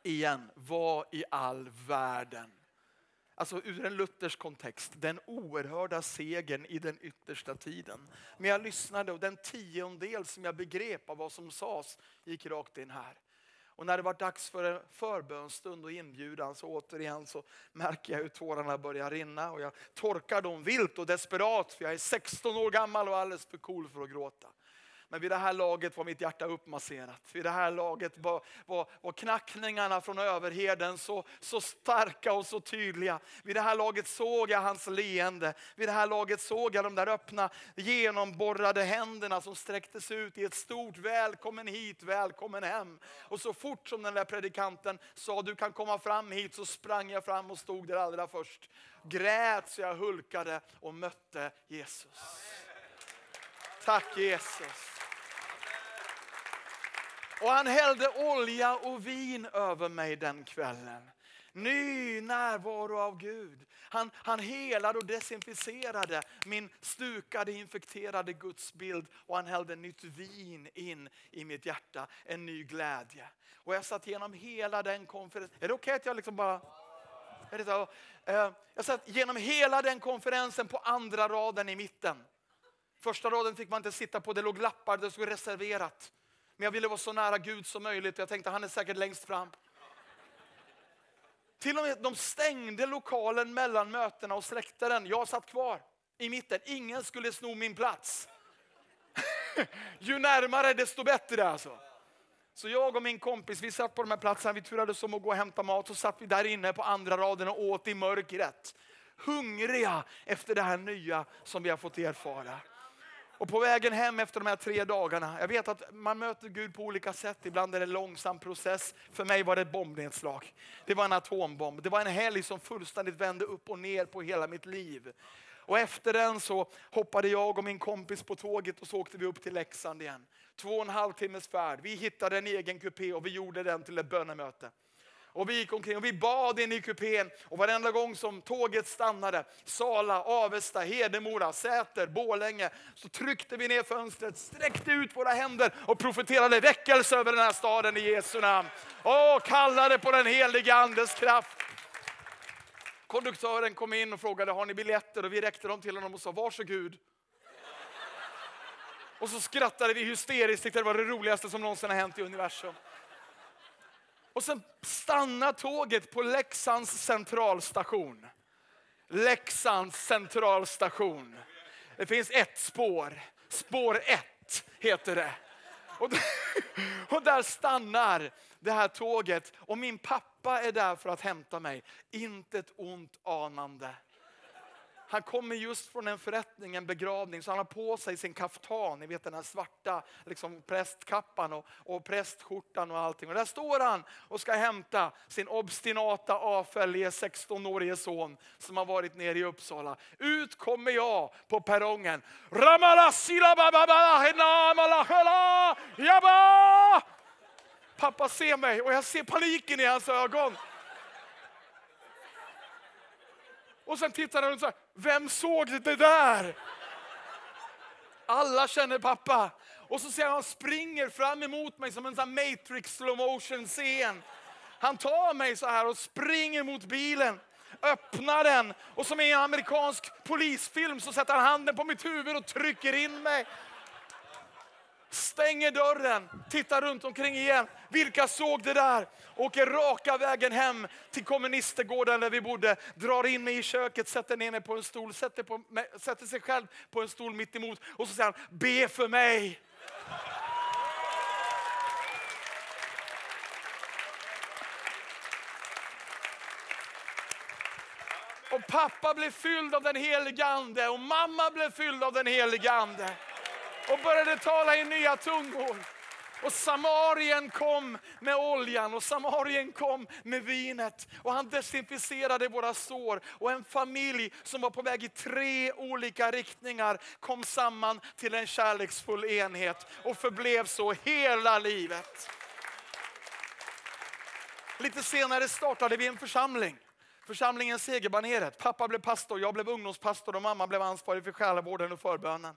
Igen, vad i all världen? Alltså ur en luthersk kontext, den oerhörda segern i den yttersta tiden. Men jag lyssnade och den tiondel som jag begrep av vad som sades gick rakt in här. Och när det var dags för en förbönstund och inbjudan så återigen så märker jag hur tårarna börjar rinna och jag torkar dem vilt och desperat för jag är 16 år gammal och alldeles för cool för att gråta. Men vid det här laget var mitt hjärta uppmasserat. Vid det här laget var, var, var knackningarna från överheden så, så starka och så tydliga. Vid det här laget såg jag hans leende. Vid det här laget såg jag de där öppna genomborrade händerna som sträcktes ut i ett stort välkommen hit, välkommen hem. Och så fort som den där predikanten sa du kan komma fram hit så sprang jag fram och stod där allra först. Grät så jag hulkade och mötte Jesus. Tack Jesus. Och han hällde olja och vin över mig den kvällen. Ny närvaro av Gud. Han, han helade och desinficerade min stukade, infekterade gudsbild och han hällde nytt vin in i mitt hjärta, en ny glädje. Och jag satt igenom hela den konferensen. Är det okej okay att jag liksom bara... Är det så? Eh, jag satt genom hela den konferensen på andra raden i mitten. Första raden fick man inte sitta på, det låg lappar, det stod reserverat. Men jag ville vara så nära Gud som möjligt. och Jag tänkte han är säkert längst fram. Till och med de stängde lokalen mellan mötena och släckte den. Jag satt kvar i mitten. Ingen skulle sno min plats. Ju närmare desto bättre alltså. Så jag och min kompis vi satt på de här platserna, vi turades om att gå och hämta mat. Så satt vi där inne på andra raden och åt i mörkret. Hungriga efter det här nya som vi har fått erfara. Och på vägen hem efter de här tre dagarna, jag vet att man möter Gud på olika sätt. Ibland är det en långsam process. För mig var det ett bombnedslag. Det var en atombomb. Det var en helg som fullständigt vände upp och ner på hela mitt liv. Och efter den så hoppade jag och min kompis på tåget och så åkte vi upp till Leksand igen. Två och en halv timmes färd. Vi hittade en egen kupé och vi gjorde den till ett bönemöte. Och vi gick omkring och vi bad in i kupén och varenda gång som tåget stannade, Sala, Avesta, Hedemora, Säter, Bålänge, så tryckte vi ner fönstret, sträckte ut våra händer och profeterade väckelse över den här staden i Jesu namn. Och kallade på den heliga Andes kraft. Konduktören kom in och frågade, har ni biljetter? Och vi räckte dem till honom och sa, varsågod. Och så skrattade vi hysteriskt, tyckte det var det roligaste som någonsin har hänt i universum. Och sen stannar tåget på Leksands centralstation. Leksands centralstation. Det finns ett spår. Spår 1 heter det. Och där, och där stannar det här tåget och min pappa är där för att hämta mig. Inte ett ont anande. Han kommer just från en förrättning, en begravning, så han har på sig sin kaftan, ni vet den här svarta liksom prästkappan och, och prästskjortan och allting. Och där står han och ska hämta sin obstinata, avfällige 16-årige son som har varit nere i Uppsala. Ut kommer jag på perrongen. Pappa ser mig och jag ser paniken i hans ögon. Och sen tittar han och säger, vem såg det där? Alla känner pappa. Och så ser jag han springer fram emot mig som en sån matrix slow motion scen. Han tar mig så här och springer mot bilen, öppnar den och som i en amerikansk polisfilm så sätter han handen på mitt huvud och trycker in mig. Stänger dörren, tittar runt omkring igen. Vilka såg det där? Åker raka vägen hem till kommunistergården där vi bodde. Drar in mig i köket, sätter ner mig på en stol, sätter, på, sätter sig själv på en stol mitt emot och så säger han, be för mig. Och pappa blev fylld av den helige Ande och mamma blev fylld av den helige Ande. Och började tala i nya tungor. Och Samarien kom med oljan och Samarien kom med vinet. Och han desinficerade våra sår. Och en familj som var på väg i tre olika riktningar kom samman till en kärleksfull enhet och förblev så hela livet. Lite senare startade vi en församling. Församlingen Segerbaneret. Pappa blev pastor, jag blev ungdomspastor och mamma blev ansvarig för själavården och förbönen.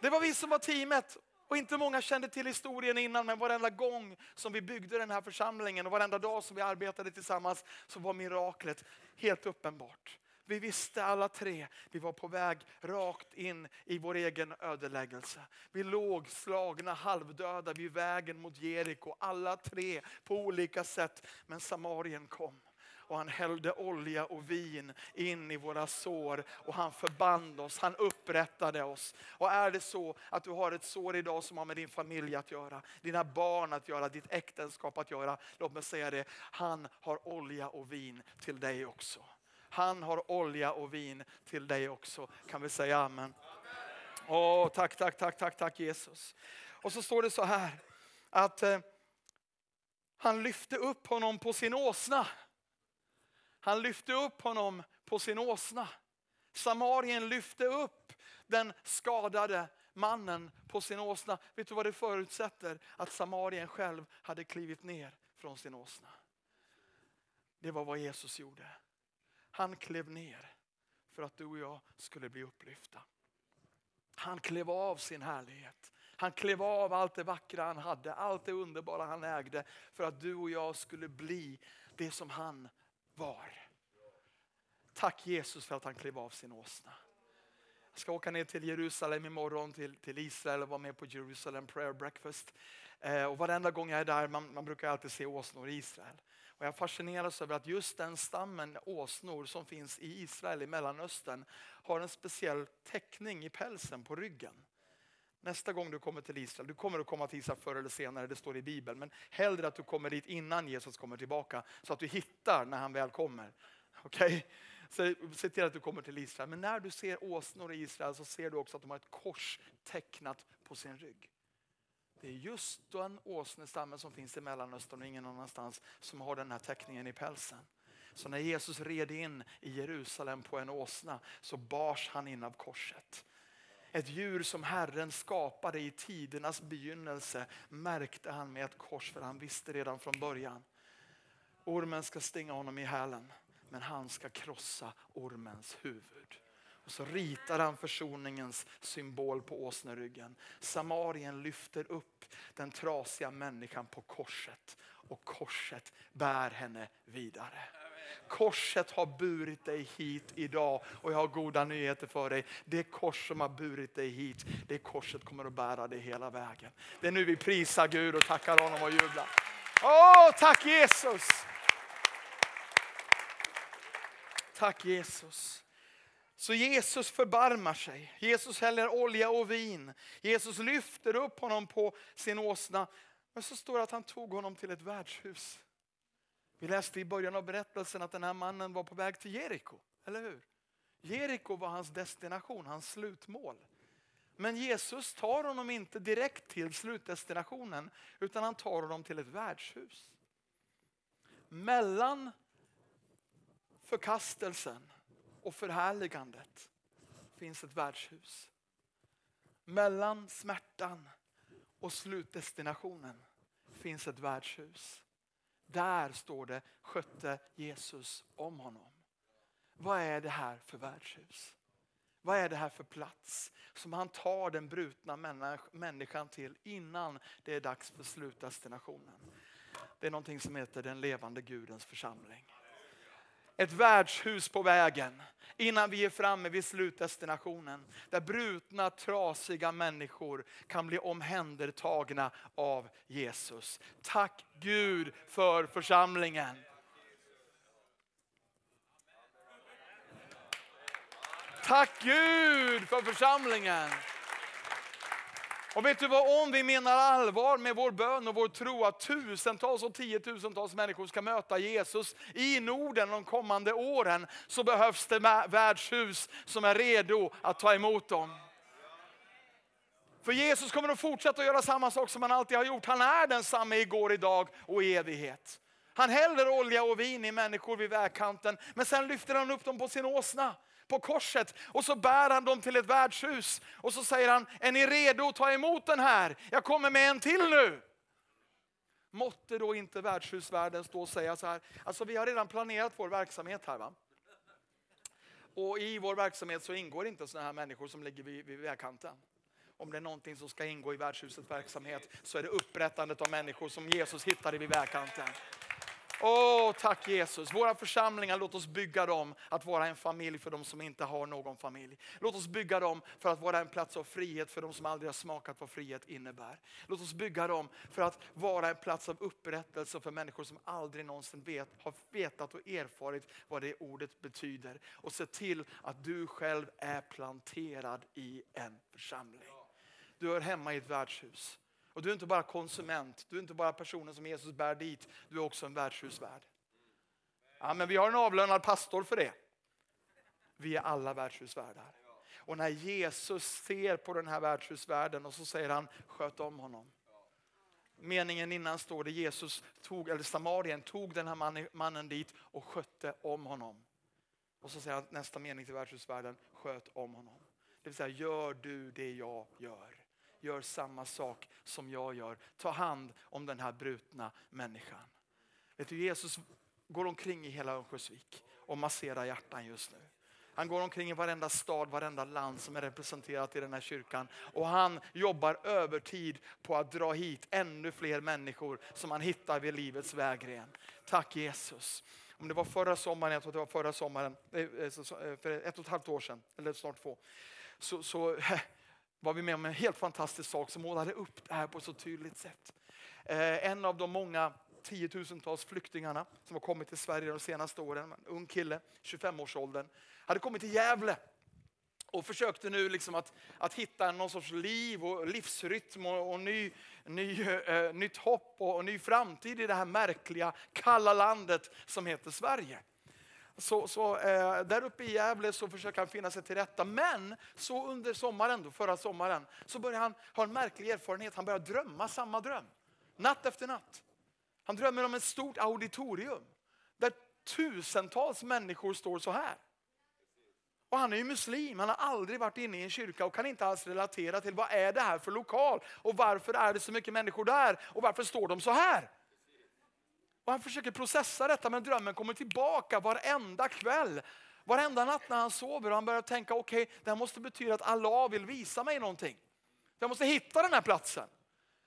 Det var vi som var teamet. Och inte många kände till historien innan, men varenda gång som vi byggde den här församlingen och varenda dag som vi arbetade tillsammans så var miraklet helt uppenbart. Vi visste alla tre, vi var på väg rakt in i vår egen ödeläggelse. Vi låg slagna halvdöda vid vägen mot Jeriko, alla tre på olika sätt. Men Samarien kom och han hällde olja och vin in i våra sår och han förband oss, han upprättade oss. Och är det så att du har ett sår idag som har med din familj att göra, dina barn att göra, ditt äktenskap att göra. Låt mig säga det, han har olja och vin till dig också. Han har olja och vin till dig också. Kan vi säga amen? Åh, tack, tack, tack, tack, tack Jesus. Och så står det så här att eh, han lyfte upp honom på sin åsna. Han lyfte upp honom på sin åsna. Samarien lyfte upp den skadade mannen på sin åsna. Vet du vad det förutsätter? Att Samarien själv hade klivit ner från sin åsna. Det var vad Jesus gjorde. Han klev ner för att du och jag skulle bli upplyfta. Han klev av sin härlighet. Han klev av allt det vackra han hade, allt det underbara han ägde för att du och jag skulle bli det som han var. Tack Jesus för att han klev av sin åsna. Jag ska åka ner till Jerusalem imorgon, till, till Israel och vara med på Jerusalem prayer breakfast. Eh, och varenda gång jag är där, man, man brukar alltid se åsnor i Israel. Och jag fascineras över att just den stammen åsnor som finns i Israel, i Mellanöstern, har en speciell teckning i pälsen på ryggen. Nästa gång du kommer till Israel, du kommer att komma till Israel förr eller senare, det står i Bibeln, men hellre att du kommer dit innan Jesus kommer tillbaka så att du hittar när han väl kommer. Okej? Okay? se till att du kommer till Israel. Men när du ser åsnor i Israel så ser du också att de har ett kors tecknat på sin rygg. Det är just den åsnestammen som finns i Mellanöstern och ingen annanstans som har den här teckningen i pälsen. Så när Jesus red in i Jerusalem på en åsna så bars han in av korset. Ett djur som Herren skapade i tidernas begynnelse märkte han med ett kors för han visste redan från början. Ormen ska stinga honom i hälen men han ska krossa ormens huvud. Och så ritar han försoningens symbol på åsneryggen. Samarien lyfter upp den trasiga människan på korset och korset bär henne vidare. Korset har burit dig hit idag och jag har goda nyheter för dig. Det kors som har burit dig hit, det korset kommer att bära dig hela vägen. Det är nu vi prisar Gud och tackar honom och jublar. Åh, tack Jesus! Tack Jesus. Så Jesus förbarmar sig. Jesus häller olja och vin. Jesus lyfter upp honom på sin åsna. Men så står det att han tog honom till ett värdshus. Vi läste i början av berättelsen att den här mannen var på väg till Jeriko, eller hur? Jeriko var hans destination, hans slutmål. Men Jesus tar honom inte direkt till slutdestinationen utan han tar honom till ett värdshus. Mellan förkastelsen och förhärligandet finns ett värdshus. Mellan smärtan och slutdestinationen finns ett värdshus. Där står det skötte Jesus om honom. Vad är det här för värdshus? Vad är det här för plats som han tar den brutna människan till innan det är dags för slutdestinationen? Det är någonting som heter den levande Gudens församling. Ett värdshus på vägen innan vi är framme vid slutdestinationen. Där brutna, trasiga människor kan bli omhändertagna av Jesus. Tack Gud för församlingen. Tack Gud för församlingen. Och vet du vad, om vi menar allvar med vår bön och vår tro att tusentals och tiotusentals människor ska möta Jesus i Norden de kommande åren, så behövs det värdshus som är redo att ta emot dem. För Jesus kommer att fortsätta att göra samma sak som han alltid har gjort. Han är densamme igår, idag och i evighet. Han häller olja och vin i människor vid vägkanten, men sen lyfter han upp dem på sin åsna på korset och så bär han dem till ett värdshus och så säger han, är ni redo att ta emot den här? Jag kommer med en till nu. Måtte då inte värdshusvärden stå och säga så här, alltså vi har redan planerat vår verksamhet här va. Och i vår verksamhet så ingår inte sådana här människor som ligger vid, vid vägkanten. Om det är någonting som ska ingå i värdshusets verksamhet så är det upprättandet av människor som Jesus hittade vid vägkanten. Åh, tack Jesus. Våra församlingar, låt oss bygga dem att vara en familj för de som inte har någon familj. Låt oss bygga dem för att vara en plats av frihet för de som aldrig har smakat vad frihet innebär. Låt oss bygga dem för att vara en plats av upprättelse för människor som aldrig någonsin vet, har vetat och erfarit vad det ordet betyder. Och se till att du själv är planterad i en församling. Du hör hemma i ett värdshus. Och du är inte bara konsument, du är inte bara personen som Jesus bär dit, du är också en värdshusvärd. Ja, men vi har en avlönad pastor för det. Vi är alla värdshusvärdar. Och när Jesus ser på den här värdshusvärden och så säger han, sköt om honom. Meningen innan står det Jesus tog, eller Samarien tog den här mannen, mannen dit och skötte om honom. Och så säger han nästa mening till värdshusvärden, sköt om honom. Det vill säga, gör du det jag gör. Gör samma sak som jag gör. Ta hand om den här brutna människan. Vet du, Jesus går omkring i hela Örnsköldsvik och masserar hjärtan just nu. Han går omkring i varenda stad, varenda land som är representerat i den här kyrkan. Och han jobbar övertid på att dra hit ännu fler människor som han hittar vid livets vägren. Tack Jesus. Om det var förra sommaren, jag tror det var förra sommaren, eh, eh, eh, för ett och ett halvt år sedan, eller snart två, så, så var vi med om en helt fantastisk sak som målade upp det här på ett så tydligt sätt. Eh, en av de många tiotusentals flyktingarna som har kommit till Sverige de senaste åren, en ung kille, 25-årsåldern, hade kommit till Gävle och försökte nu liksom att, att hitta någon sorts liv och livsrytm och, och ny, ny, eh, nytt hopp och, och ny framtid i det här märkliga, kalla landet som heter Sverige. Så, så eh, där uppe i Gävle så försöker han finna sig till rätta. Men så under sommaren, då, förra sommaren, så börjar han ha en märklig erfarenhet. Han börjar drömma samma dröm. Natt efter natt. Han drömmer om ett stort auditorium. Där tusentals människor står så här. Och han är ju muslim, han har aldrig varit inne i en kyrka och kan inte alls relatera till vad är det här för lokal och varför är det så mycket människor där och varför står de så här? Och han försöker processa detta men drömmen kommer tillbaka varenda kväll. Varenda natt när han sover och han börjar tänka okej, det här måste betyda att Allah vill visa mig någonting. Jag måste hitta den här platsen.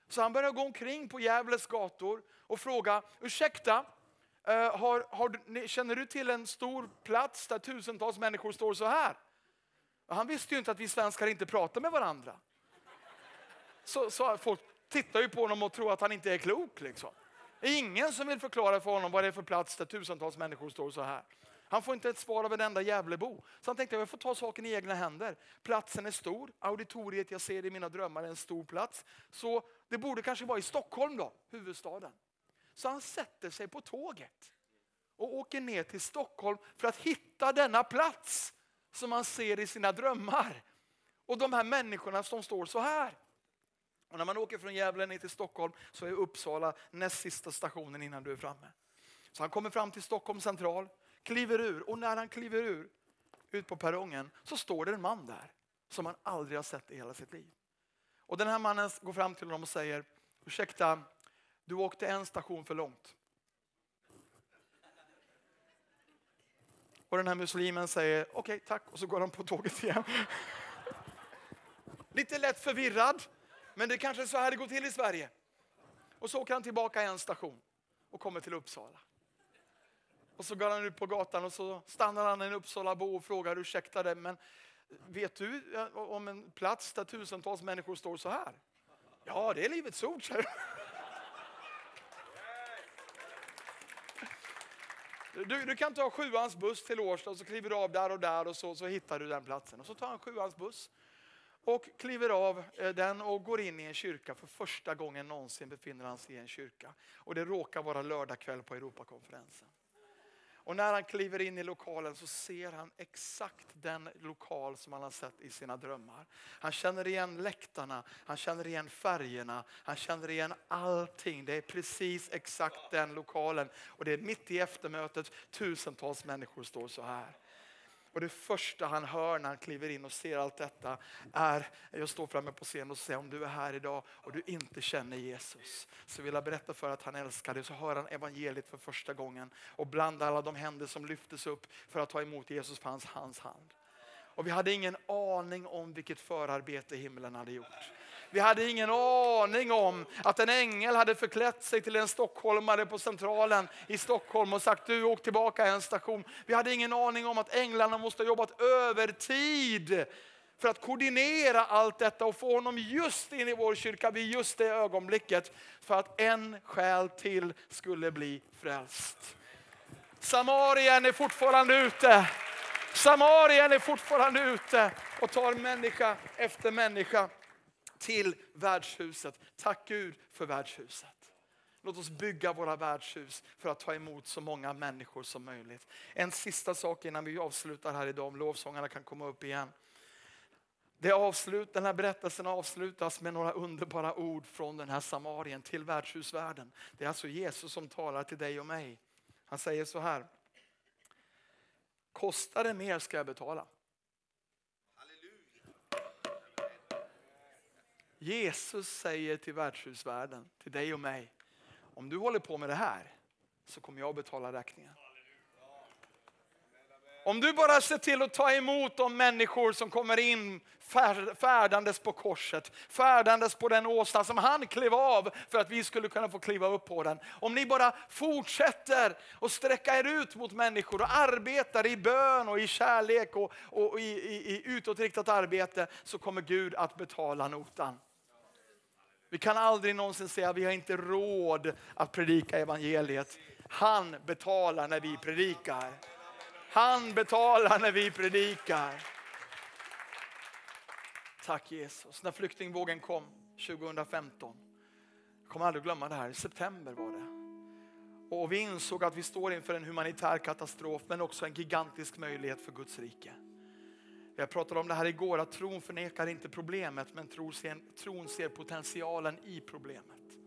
Så han börjar gå omkring på Gävles gator och fråga, ursäkta, eh, har, har, känner du till en stor plats där tusentals människor står så här? Och han visste ju inte att vi svenskar inte pratar med varandra. Så, så folk tittar ju på honom och tror att han inte är klok. Liksom. Det är ingen som vill förklara för honom vad det är för plats där tusentals människor står så här. Han får inte ett svar av en enda Gävlebo. Så han tänkte jag får ta saken i egna händer. Platsen är stor, auditoriet jag ser i mina drömmar är en stor plats. Så det borde kanske vara i Stockholm då, huvudstaden. Så han sätter sig på tåget och åker ner till Stockholm för att hitta denna plats som han ser i sina drömmar. Och de här människorna som står så här. Och när man åker från Gävle ner till Stockholm så är Uppsala näst sista stationen innan du är framme. Så han kommer fram till Stockholm central, kliver ur och när han kliver ur ut på perrongen så står det en man där som han aldrig har sett i hela sitt liv. Och den här mannen går fram till honom och säger, ursäkta, du åkte en station för långt. Och den här muslimen säger okej tack och så går han på tåget igen. Lite lätt förvirrad, men det är kanske är så här det går till i Sverige. Och så åker han tillbaka en station och kommer till Uppsala. Och så går han ut på gatan och så stannar han en Uppsalabo och frågar ursäkta det, men vet du om en plats där tusentals människor står så här? Ja, det är Livets ord, säger du. Du kan ta sjuans buss till Årsta och så kliver du av där och där och så, så hittar du den platsen. Och så tar han sjuans buss och kliver av eh, den och går in i en kyrka. För första gången någonsin befinner han sig i en kyrka. Och det råkar vara lördagkväll på Europakonferensen. Och när han kliver in i lokalen så ser han exakt den lokal som han har sett i sina drömmar. Han känner igen läktarna, han känner igen färgerna, han känner igen allting. Det är precis exakt den lokalen. Och det är mitt i eftermötet, tusentals människor står så här. Och det första han hör när han kliver in och ser allt detta är, jag står framme på scenen och säger om du är här idag och du inte känner Jesus så vill jag berätta för att han älskar dig. Så hör han evangeliet för första gången och bland alla de händer som lyftes upp för att ta emot Jesus fanns hans hand. Och vi hade ingen aning om vilket förarbete himlen hade gjort. Vi hade ingen aning om att en ängel hade förklätt sig till en stockholmare på centralen i Stockholm och sagt du åk tillbaka en station. Vi hade ingen aning om att änglarna måste ha jobbat övertid för att koordinera allt detta och få honom just in i vår kyrka vid just det ögonblicket för att en själ till skulle bli frälst. Samarien är fortfarande ute. Samarien är fortfarande ute och tar människa efter människa till värdshuset. Tack Gud för värdshuset. Låt oss bygga våra värdshus för att ta emot så många människor som möjligt. En sista sak innan vi avslutar här idag, om lovsångarna kan komma upp igen. Det avslut, den här berättelsen avslutas med några underbara ord från den här Samarien till värdshusvärlden. Det är alltså Jesus som talar till dig och mig. Han säger så här. Kostar det mer ska jag betala. Jesus säger till värdshusvärden, till dig och mig, om du håller på med det här så kommer jag betala räkningen. Om du bara ser till att ta emot de människor som kommer in färdandes på korset, färdandes på den åsna som han klev av för att vi skulle kunna få kliva upp på den. Om ni bara fortsätter att sträcka er ut mot människor och arbetar i bön och i kärlek och, och i, i, i utåtriktat arbete så kommer Gud att betala notan. Vi kan aldrig någonsin säga att vi har inte råd att predika evangeliet. Han betalar när vi predikar. Han betalar när vi predikar. Tack Jesus. När flyktingvågen kom 2015, jag kommer aldrig glömma det här, i september var det. Och vi insåg att vi står inför en humanitär katastrof men också en gigantisk möjlighet för Guds rike. Jag pratade om det här igår, att tron förnekar inte problemet men tron ser, tron ser potentialen i problemet.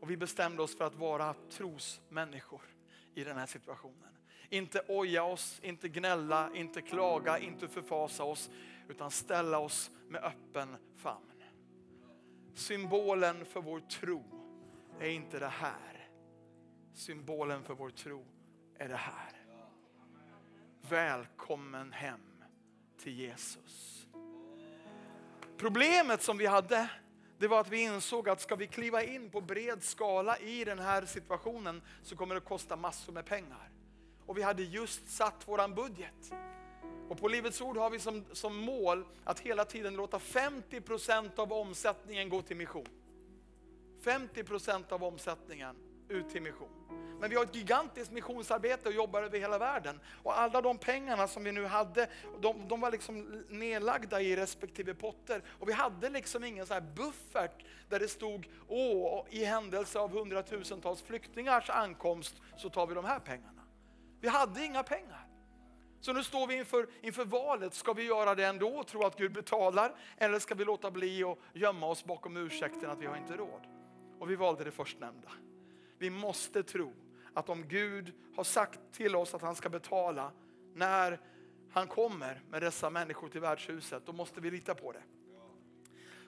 Och vi bestämde oss för att vara trosmänniskor i den här situationen. Inte oja oss, inte gnälla, inte klaga, inte förfasa oss utan ställa oss med öppen famn. Symbolen för vår tro är inte det här. Symbolen för vår tro är det här. Välkommen hem till Jesus. Problemet som vi hade det var att vi insåg att ska vi kliva in på bred skala i den här situationen så kommer det kosta massor med pengar. Och vi hade just satt våran budget. Och på Livets Ord har vi som, som mål att hela tiden låta 50% av omsättningen gå till mission. 50% av omsättningen ut till mission. Men vi har ett gigantiskt missionsarbete och jobbar över hela världen. Och alla de pengarna som vi nu hade, de, de var liksom nedlagda i respektive potter. Och vi hade liksom ingen så här buffert där det stod, åh, i händelse av hundratusentals flyktingars ankomst så tar vi de här pengarna. Vi hade inga pengar. Så nu står vi inför, inför valet, ska vi göra det ändå och tro att Gud betalar? Eller ska vi låta bli och gömma oss bakom ursäkten att vi har inte råd? Och vi valde det förstnämnda. Vi måste tro att om Gud har sagt till oss att han ska betala när han kommer med dessa människor till värdshuset, då måste vi lita på det.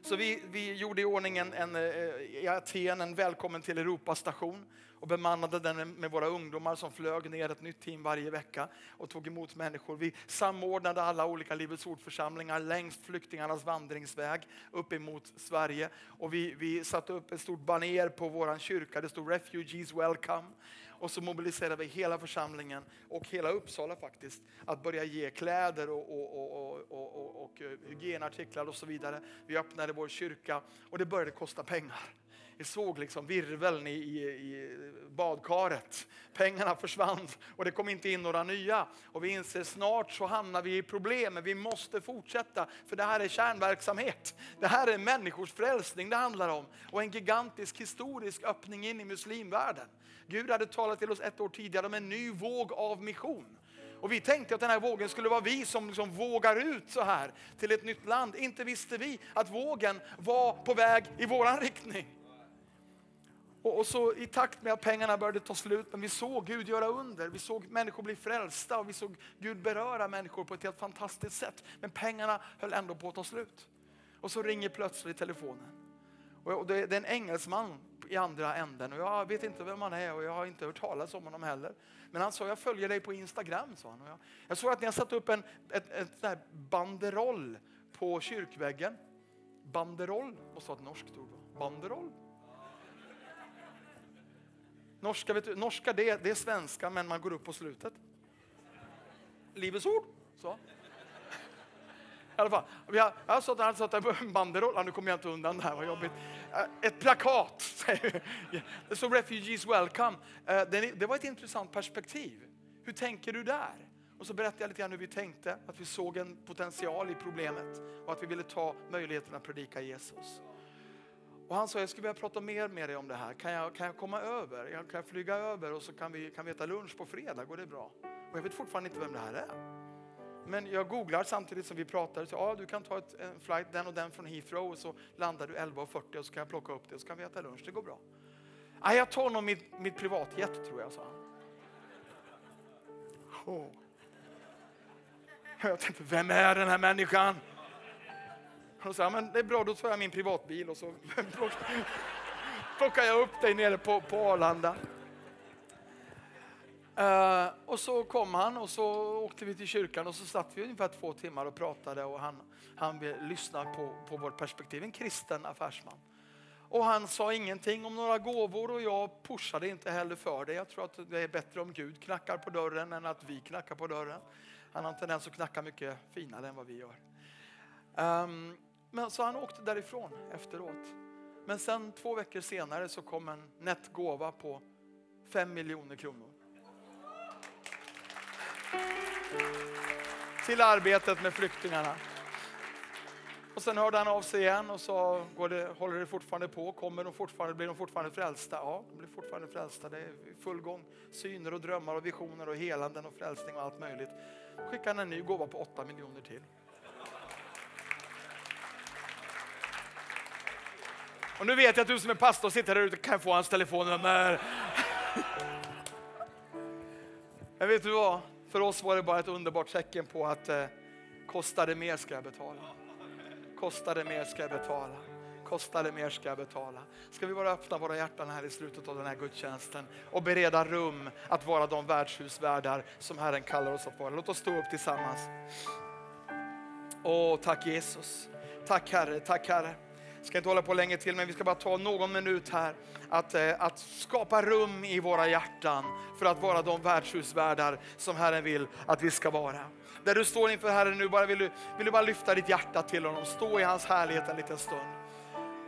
Så vi, vi gjorde i ordning en, en, eh, i Aten en välkommen till Europastation och bemannade den med våra ungdomar som flög ner ett nytt team varje vecka och tog emot människor. Vi samordnade alla olika Livets ordförsamlingar längs flyktingarnas vandringsväg upp emot Sverige. Och vi, vi satte upp ett stort baner på vår kyrka, det stod Refugees Welcome. Och så mobiliserade vi hela församlingen och hela Uppsala faktiskt att börja ge kläder och, och, och, och, och, och eh, hygienartiklar och så vidare. Vi öppnade vår kyrka och det började kosta pengar. Vi såg liksom virveln i, i, i, badkaret. Pengarna försvann och det kom inte in några nya. Och vi inser snart så hamnar vi i problem, men vi måste fortsätta. För det här är kärnverksamhet. Det här är människors frälsning det handlar om. Och en gigantisk historisk öppning in i muslimvärlden. Gud hade talat till oss ett år tidigare om en ny våg av mission. Och vi tänkte att den här vågen skulle vara vi som liksom vågar ut så här till ett nytt land. Inte visste vi att vågen var på väg i våran riktning. Och, och, så i takt med att pengarna började ta slut, men vi såg Gud göra under. Vi såg människor bli frälsta och vi såg Gud beröra människor på ett helt fantastiskt sätt. Men pengarna höll ändå på att ta slut. Och så ringer plötsligt telefonen. Och det är en engelsman i andra änden och jag vet inte vem han är och jag har inte hört talas om honom heller. Men han sa, jag följer dig på Instagram, sa han. Jag, jag såg att ni har satt upp en ett, ett, ett banderoll på kyrkväggen. Banderoll måste vara ett norskt ord. Banderoll? Norska, vet du, norska det, det är svenska men man går upp på slutet. Livets ord. Så. I alla fall, jag, har, jag har satt, satt en banderoll, nu kommer jag inte undan det här, vad jobbigt. Eh, ett plakat, det står Refugees Welcome. Eh, det var ett intressant perspektiv. Hur tänker du där? Och så berättade jag lite grann hur vi tänkte, att vi såg en potential i problemet och att vi ville ta möjligheten att predika Jesus. Och han sa, jag skulle vilja prata mer med dig om det här. Kan jag, kan jag komma över? kan jag flyga över och så kan vi, kan vi äta lunch på fredag? Går det bra? Och jag vet fortfarande inte vem det här är. Men jag googlar samtidigt som vi pratar. Så, ah, du kan ta ett, en flight den och den från Heathrow och så landar du 11.40 och så kan jag plocka upp det och så kan vi äta lunch. Det går bra. Ah, jag tar nog mitt, mitt privatjet tror jag, sa han. Oh. Jag tänkte, vem är den här människan? Och sa, men det är bra, då tar jag min privatbil och så plockar jag upp dig nere på, på Arlanda. Uh, och så kom han och så åkte vi till kyrkan och så satt vi ungefär två timmar och pratade och han, han lyssnade på, på vårt perspektiv, en kristen affärsman. Och han sa ingenting om några gåvor och jag pushade inte heller för det. Jag tror att det är bättre om Gud knackar på dörren än att vi knackar på dörren. Han har en tendens att knacka mycket finare än vad vi gör. Um, men så han åkte därifrån efteråt. Men sen två veckor senare så kom en nätt gåva på 5 miljoner kronor. Till arbetet med flyktingarna. Och sen hörde han av sig igen och sa, går det, håller det fortfarande på? Kommer de fortfarande, blir de fortfarande frälsta? Ja, de blir fortfarande frälsta. Det är full gång. Syner och drömmar och visioner och helanden och frälsning och allt möjligt. Skickade han en ny gåva på 8 miljoner till. Och nu vet jag att du som är pastor sitter där ute kan få hans telefonnummer. Men vet du vad? För oss var det bara ett underbart tecken på att eh, kostar det mer ska jag betala. Kostar det mer ska jag betala. Kostar det mer ska jag betala. Ska vi bara öppna våra hjärtan här i slutet av den här gudstjänsten och bereda rum att vara de värdshusvärdar som Herren kallar oss att vara. Låt oss stå upp tillsammans. Åh, tack Jesus. Tack Herre, tack Herre ska inte hålla på länge till, men vi ska bara ta någon minut här att, eh, att skapa rum i våra hjärtan för att vara de värdshusvärdar som Herren vill att vi ska vara. Där du står inför Herren nu, bara vill, du, vill du bara lyfta ditt hjärta till honom, stå i hans härlighet en liten stund.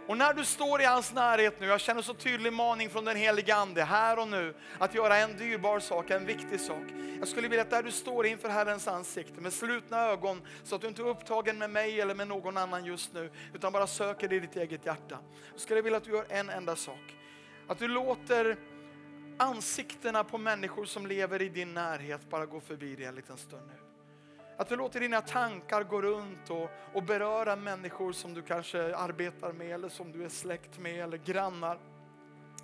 Och när du står i hans närhet nu, jag känner så tydlig maning från den helige Ande här och nu, att göra en dyrbar sak, en viktig sak. Jag skulle vilja att där du står inför Herrens ansikte med slutna ögon, så att du inte är upptagen med mig eller med någon annan just nu, utan bara söker i ditt eget hjärta. Jag skulle vilja att du gör en enda sak. Att du låter ansiktena på människor som lever i din närhet bara gå förbi dig en liten stund nu. Att du låter dina tankar gå runt och, och beröra människor som du kanske arbetar med eller som du är släkt med eller grannar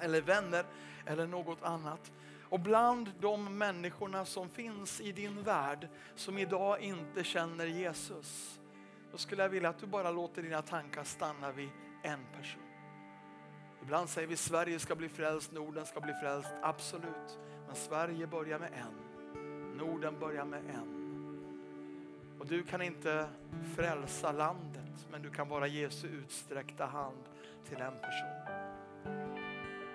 eller vänner eller något annat. Och bland de människorna som finns i din värld som idag inte känner Jesus Då skulle jag vilja att du bara låter dina tankar stanna vid en person. Ibland säger vi Sverige ska bli frälst, Norden ska bli frälst. Absolut. Men Sverige börjar med en. Norden börjar med en. Och du kan inte frälsa landet, men du kan vara Jesu utsträckta hand till en person.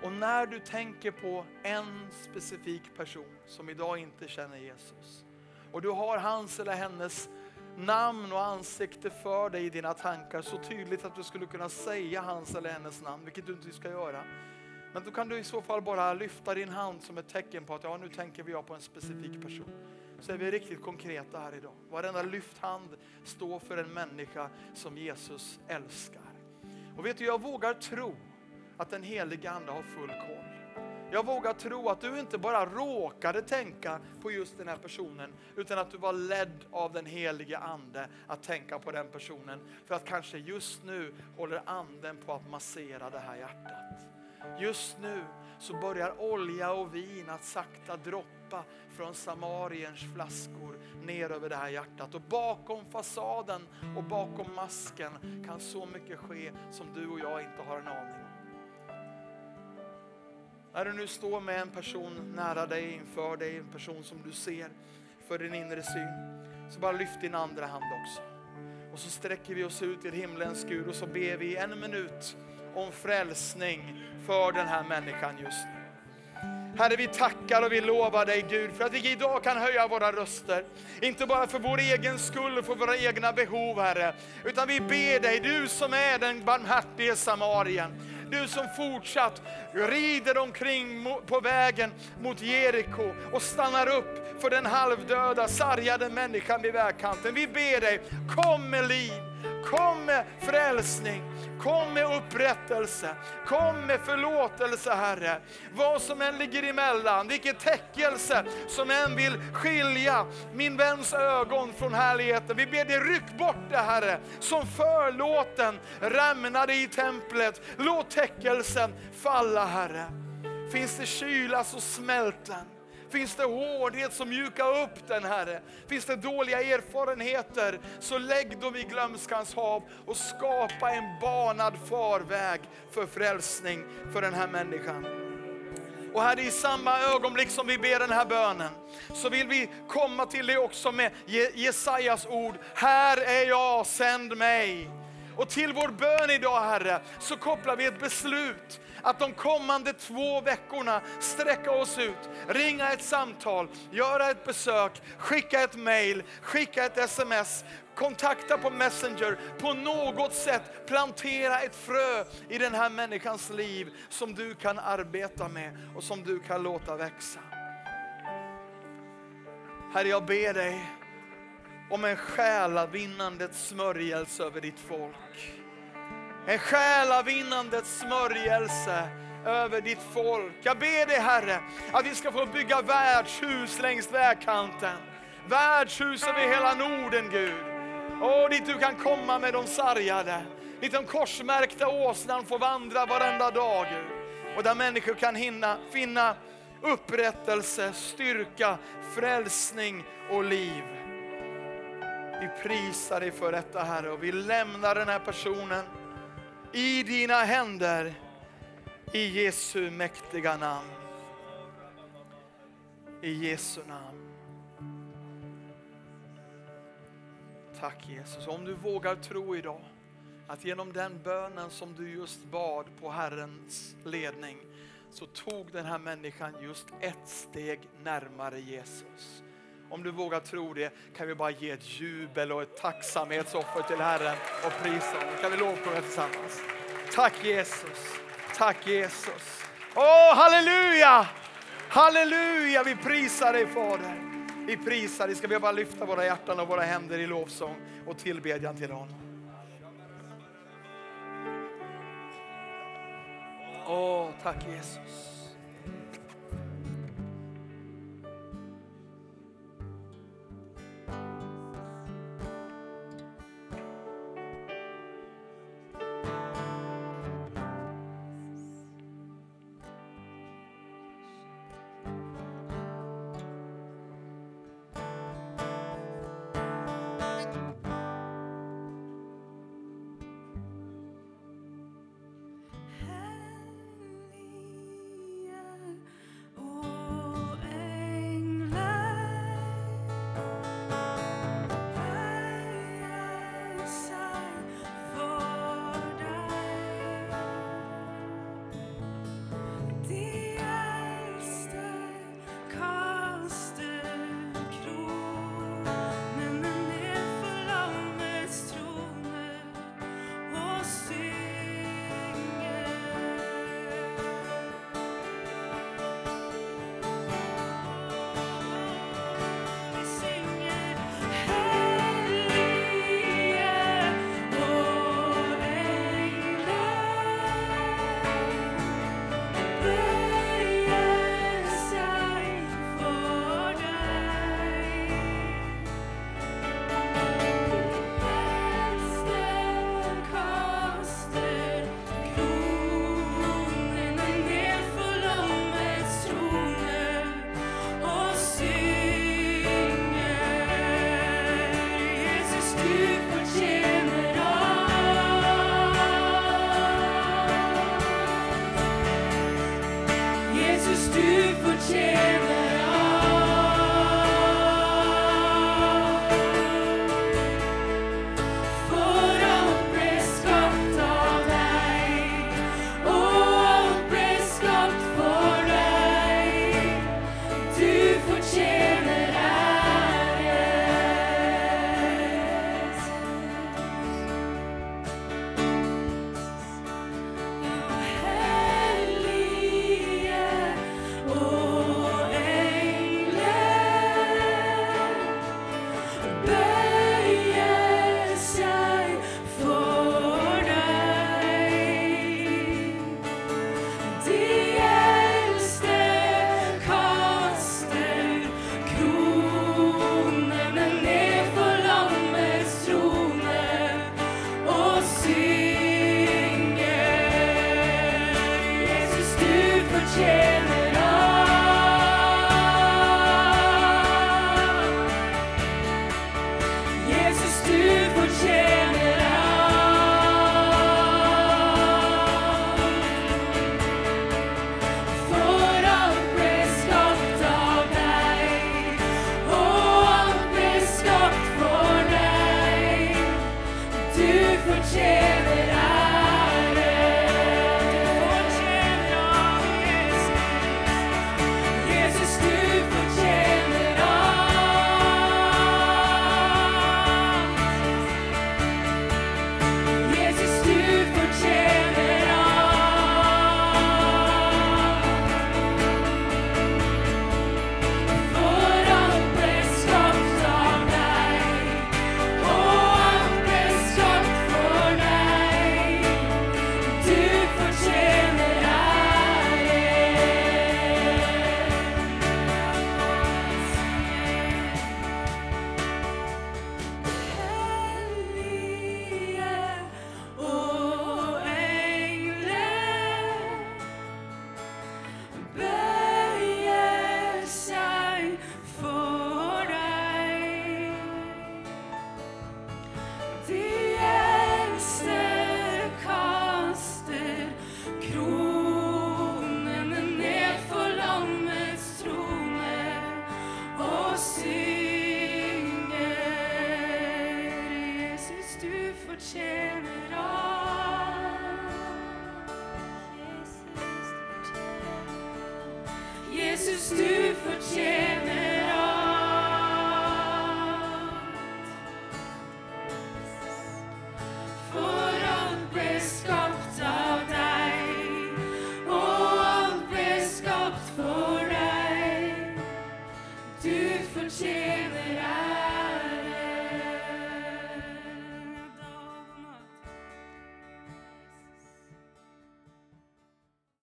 Och när du tänker på en specifik person som idag inte känner Jesus och du har hans eller hennes namn och ansikte för dig i dina tankar så tydligt att du skulle kunna säga hans eller hennes namn, vilket du inte ska göra. Men då kan du i så fall bara lyfta din hand som ett tecken på att ja, nu tänker vi på en specifik person. Så är vi riktigt konkreta här idag. Varenda lyft hand står för en människa som Jesus älskar. Och vet du, jag vågar tro att den heliga Ande har full koll. Jag vågar tro att du inte bara råkade tänka på just den här personen, utan att du var ledd av den helige Ande att tänka på den personen. För att kanske just nu håller Anden på att massera det här hjärtat. Just nu så börjar olja och vin att sakta droppa från Samariens flaskor ner över det här hjärtat. Och bakom fasaden och bakom masken kan så mycket ske som du och jag inte har en aning om. När du nu står med en person nära dig, inför dig, en person som du ser för din inre syn, så bara lyft din andra hand också. Och så sträcker vi oss ut till himlens Gud och så ber vi en minut om frälsning för den här människan just nu. Herre, vi tackar och vi lovar dig Gud för att vi idag kan höja våra röster. Inte bara för vår egen skull och för våra egna behov, Herre, utan vi ber dig, du som är den barmhärtige samarien, du som fortsatt rider omkring på vägen mot Jeriko och stannar upp för den halvdöda, sargade människan vid vägkanten. Vi ber dig, kom med liv, kom med frälsning, kom med upprättelse, kom med förlåtelse Herre. Vad som än ligger emellan, vilket täckelse som än vill skilja min väns ögon från härligheten. Vi ber dig, ryck bort det Herre, som förlåten rämnade i templet. Låt täckelsen falla Herre. Finns det kyla så smält den. Finns det hårdhet så mjuka upp den Herre. Finns det dåliga erfarenheter så lägg dem i glömskans hav och skapa en banad farväg för frälsning för den här människan. Och Herre, i samma ögonblick som vi ber den här bönen, så vill vi komma till dig också med Jesajas ord. Här är jag, sänd mig. Och till vår bön idag Herre, så kopplar vi ett beslut att de kommande två veckorna sträcka oss ut, ringa ett samtal, göra ett besök, skicka ett mail, skicka ett sms, kontakta på Messenger, på något sätt plantera ett frö i den här människans liv som du kan arbeta med och som du kan låta växa. Herre, jag ber dig om en själavinnandets smörjelse över ditt folk. En själavinnandets smörjelse över ditt folk. Jag ber dig Herre att vi ska få bygga värdshus längs vägkanten. Värdshus över hela Norden Gud. Och dit du kan komma med de sargade. Dit de korsmärkta åsnan får vandra varenda dag Gud. Och där människor kan hinna, finna upprättelse, styrka, frälsning och liv. Vi prisar dig för detta Herre och vi lämnar den här personen i dina händer. I Jesu mäktiga namn. I Jesu namn. Tack Jesus. Om du vågar tro idag att genom den bönen som du just bad på Herrens ledning så tog den här människan just ett steg närmare Jesus. Om du vågar tro det kan vi bara ge ett jubel och ett tacksamhetsoffer till Herren och prisa honom. Kan vi lovsjunga tillsammans? Tack Jesus, tack Jesus. Åh, halleluja! Halleluja, vi prisar dig Fader. Vi prisar dig. Ska vi bara lyfta våra hjärtan och våra händer i lovsång och tillbedjan till honom. Åh, tack Jesus.